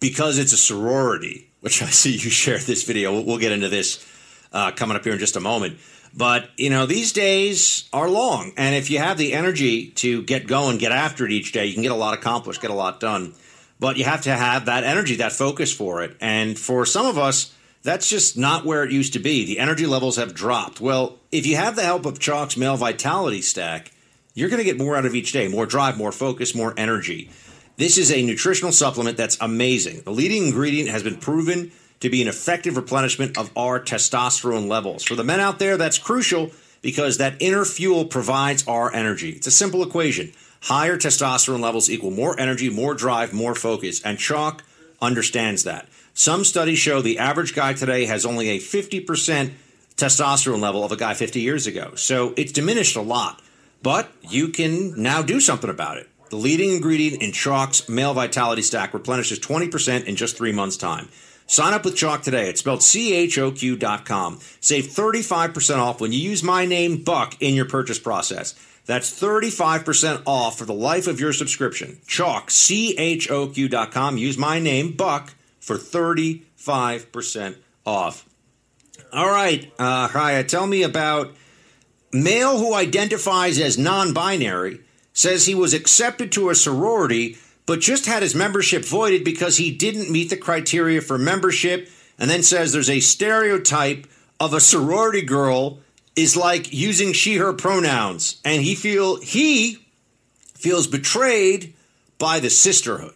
because it's a sorority. Which I see you share this video. We'll, we'll get into this uh, coming up here in just a moment. But you know, these days are long, and if you have the energy to get going, get after it each day, you can get a lot accomplished, get a lot done. But you have to have that energy, that focus for it. And for some of us, that's just not where it used to be. The energy levels have dropped. Well, if you have the help of Choq's Male Vitality Stack, you're going to get more out of each day more drive, more focus, more energy. This is a nutritional supplement that's amazing. The leading ingredient has been proven to be an effective replenishment of our testosterone levels. For the men out there, that's crucial because that inner fuel provides our energy. It's a simple equation. Higher testosterone levels equal more energy, more drive, more focus. And Choq understands that. Some studies show the average guy today has only a 50% testosterone level of a guy 50 years ago. So it's diminished a lot. But you can now do something about it. The leading ingredient in Choq's male vitality stack replenishes 20% in just three months' time. Sign up with Choq today. It's spelled C-H-O-Q.com. Save 35% off when you use my name, Buck, in your purchase process. That's 35% off for the life of your subscription. Choq, C-H-O-Q.com. Use my name, Buck, for 35% off. All right, uh, tell me about male who identifies as non-binary says he was accepted to a sorority but just had his membership voided because he didn't meet the criteria for membership and then says there's a stereotype of a sorority girl is like using she her pronouns and he feel he feels betrayed by the sisterhood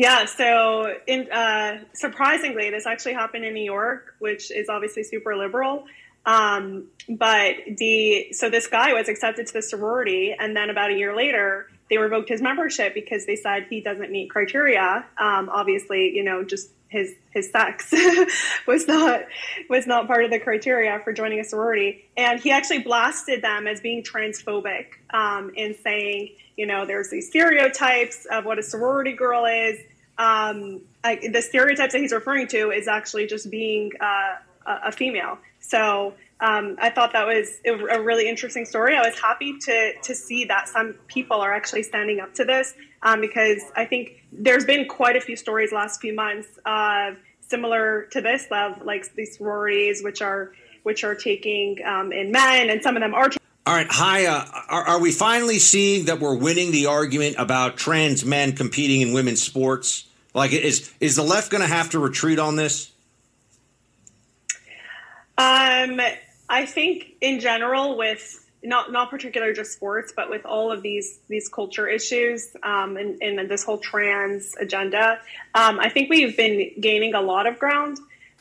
Yeah, so in, uh, surprisingly, this actually happened in New York, which is obviously super liberal. Um, but the so this guy was accepted to the sorority, and then about a year later, they revoked his membership because they said he doesn't meet criteria. Um, obviously, you know, just his his sex was not was not part of the criteria for joining a sorority, and he actually blasted them as being transphobic um, in saying, you know, there's these stereotypes of what a sorority girl is. Um, I, the stereotypes that he's referring to is actually just being uh, a, a female. So um, I thought that was a really interesting story. I was happy to to see that some people are actually standing up to this um, because I think there's been quite a few stories last few months uh, similar to this of like these sororities which are which are taking um, in men and some of them are. Taking- all right, Chaya. Uh, are, are we finally seeing that we're winning the argument about trans men competing in women's sports? Like, is is the left going to have to retreat on this? Um, I think in general, with not not particular just sports, but with all of these these culture issues um, and, and this whole trans agenda, um, I think we've been gaining a lot of ground.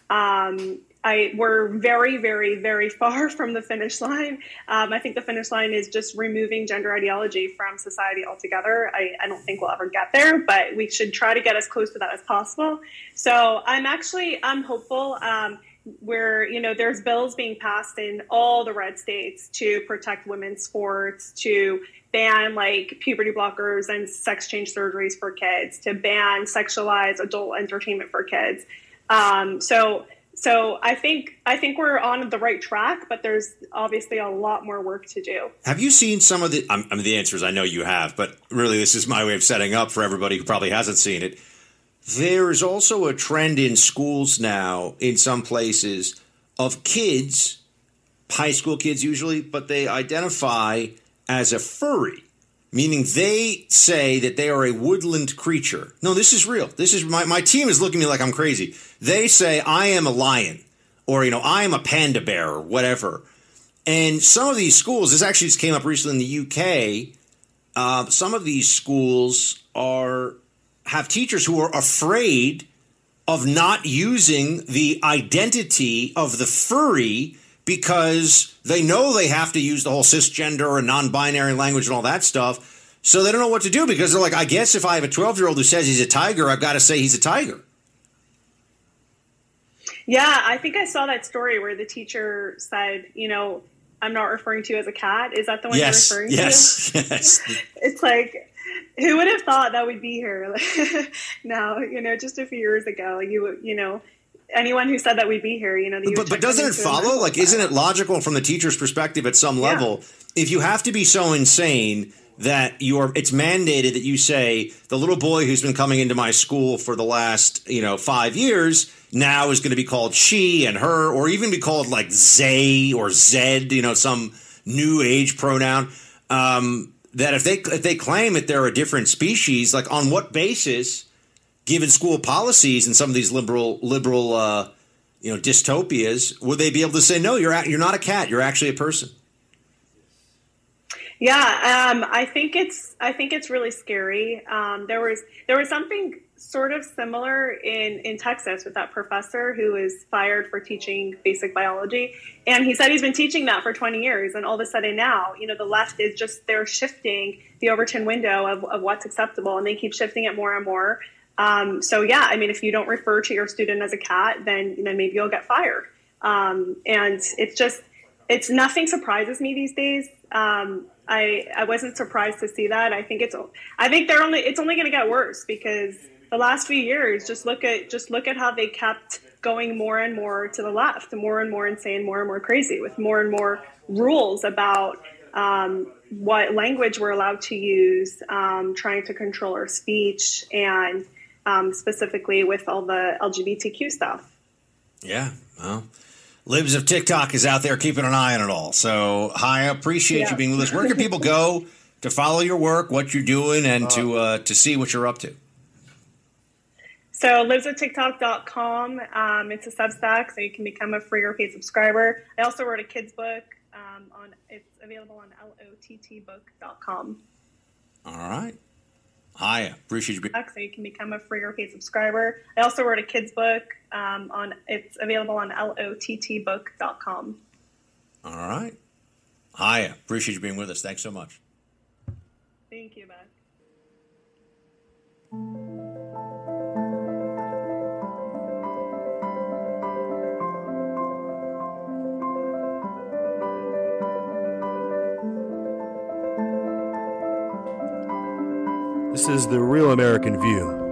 Um, I, we're very, very, very far from the finish line. Um, I think the finish line is just removing gender ideology from society altogether. I, I, don't think we'll ever get there, but we should try to get as close to that as possible. So I'm actually I'm hopeful. Um, where you know there's bills being passed in all the red states to protect women's sports to ban like puberty blockers and sex change surgeries for kids to ban sexualized adult entertainment for kids. Um, so so i think i think we're on the right track but there's obviously a lot more work to do. Have you seen some of the i mean the answer is i know you have but really this is my way of setting up for everybody who probably hasn't seen it there is also a trend in schools now, in some places, of kids, high school kids usually, but they identify as a furry, meaning they say that they are a woodland creature. No, this is real. This is my, my team is looking at me like I'm crazy. They say, I am a lion, or, you know, I am a panda bear, or whatever. And some of these schools, this actually just came up recently in the UK. Uh, some of these schools are have teachers who are afraid of not using the identity of the furry because they know they have to use the whole cisgender and non-binary language and all that stuff. So they don't know what to do because they're like, I guess if I have a 12 year old who says he's a tiger, I've got to say he's a tiger. Yeah, I think I saw that story where the teacher said, you know, I'm not referring to you as a cat. Is that the one yes, you're referring yes, to? yes. It's like, who would have thought that would be here now? You know, just a few years ago, you you know, anyone who said that we'd be here, you know, But, but doesn't it follow? Like, isn't it logical from the teacher's perspective at some level? If you have to be so insane that you're, it's mandated that you say the little boy who's been coming into my school for the last, you know, five years now is going to be called she and her, or even be called like they or zed, you know, some new age pronoun. Um, that if they if they claim that they're a different species, like on what basis? given school policies and some of these liberal liberal uh, you know dystopias, would they be able to say no? You're you're not a cat. You're actually a person. Yeah, um, I think it's I think it's really scary. Um, there was there was something sort of similar in in Texas with that professor who was fired for teaching basic biology, and he said he's been teaching that for 20 years, and all of a sudden now, you know, the left is just they're shifting the Overton window of, of what's acceptable, and they keep shifting it more and more. Um, so yeah, I mean, if you don't refer to your student as a cat, then then maybe you'll get fired. Um, and it's just it's nothing surprises me these days. Um, I I wasn't surprised to see that. I think it's I think they're only it's only going to get worse because the last few years just look at just look at how they kept going more and more to the left, more and more insane, more and more crazy, with more and more rules about um, what language we're allowed to use, um, trying to control our speech, and um, specifically with all the LGBTQ stuff. Yeah. Well, Libs of TikTok is out there keeping an eye on it all. So hi I appreciate Yeah. you being with us. Where can people go to follow your work, what you're doing, and to uh, to see what you're up to? So libsoftiktok.com. Um, it's a Substack, so you can become a free or paid subscriber. I also wrote a kids book. Um, on it's available on lottbook.com. All right. Chaya, appreciate you being. So you can become a free or paid subscriber. I also wrote a kids book. Um, on it's available on lottbook.com. All right. Chaya, appreciate you being with us. Thanks so much. Thank you, Beth. This is the Real American View.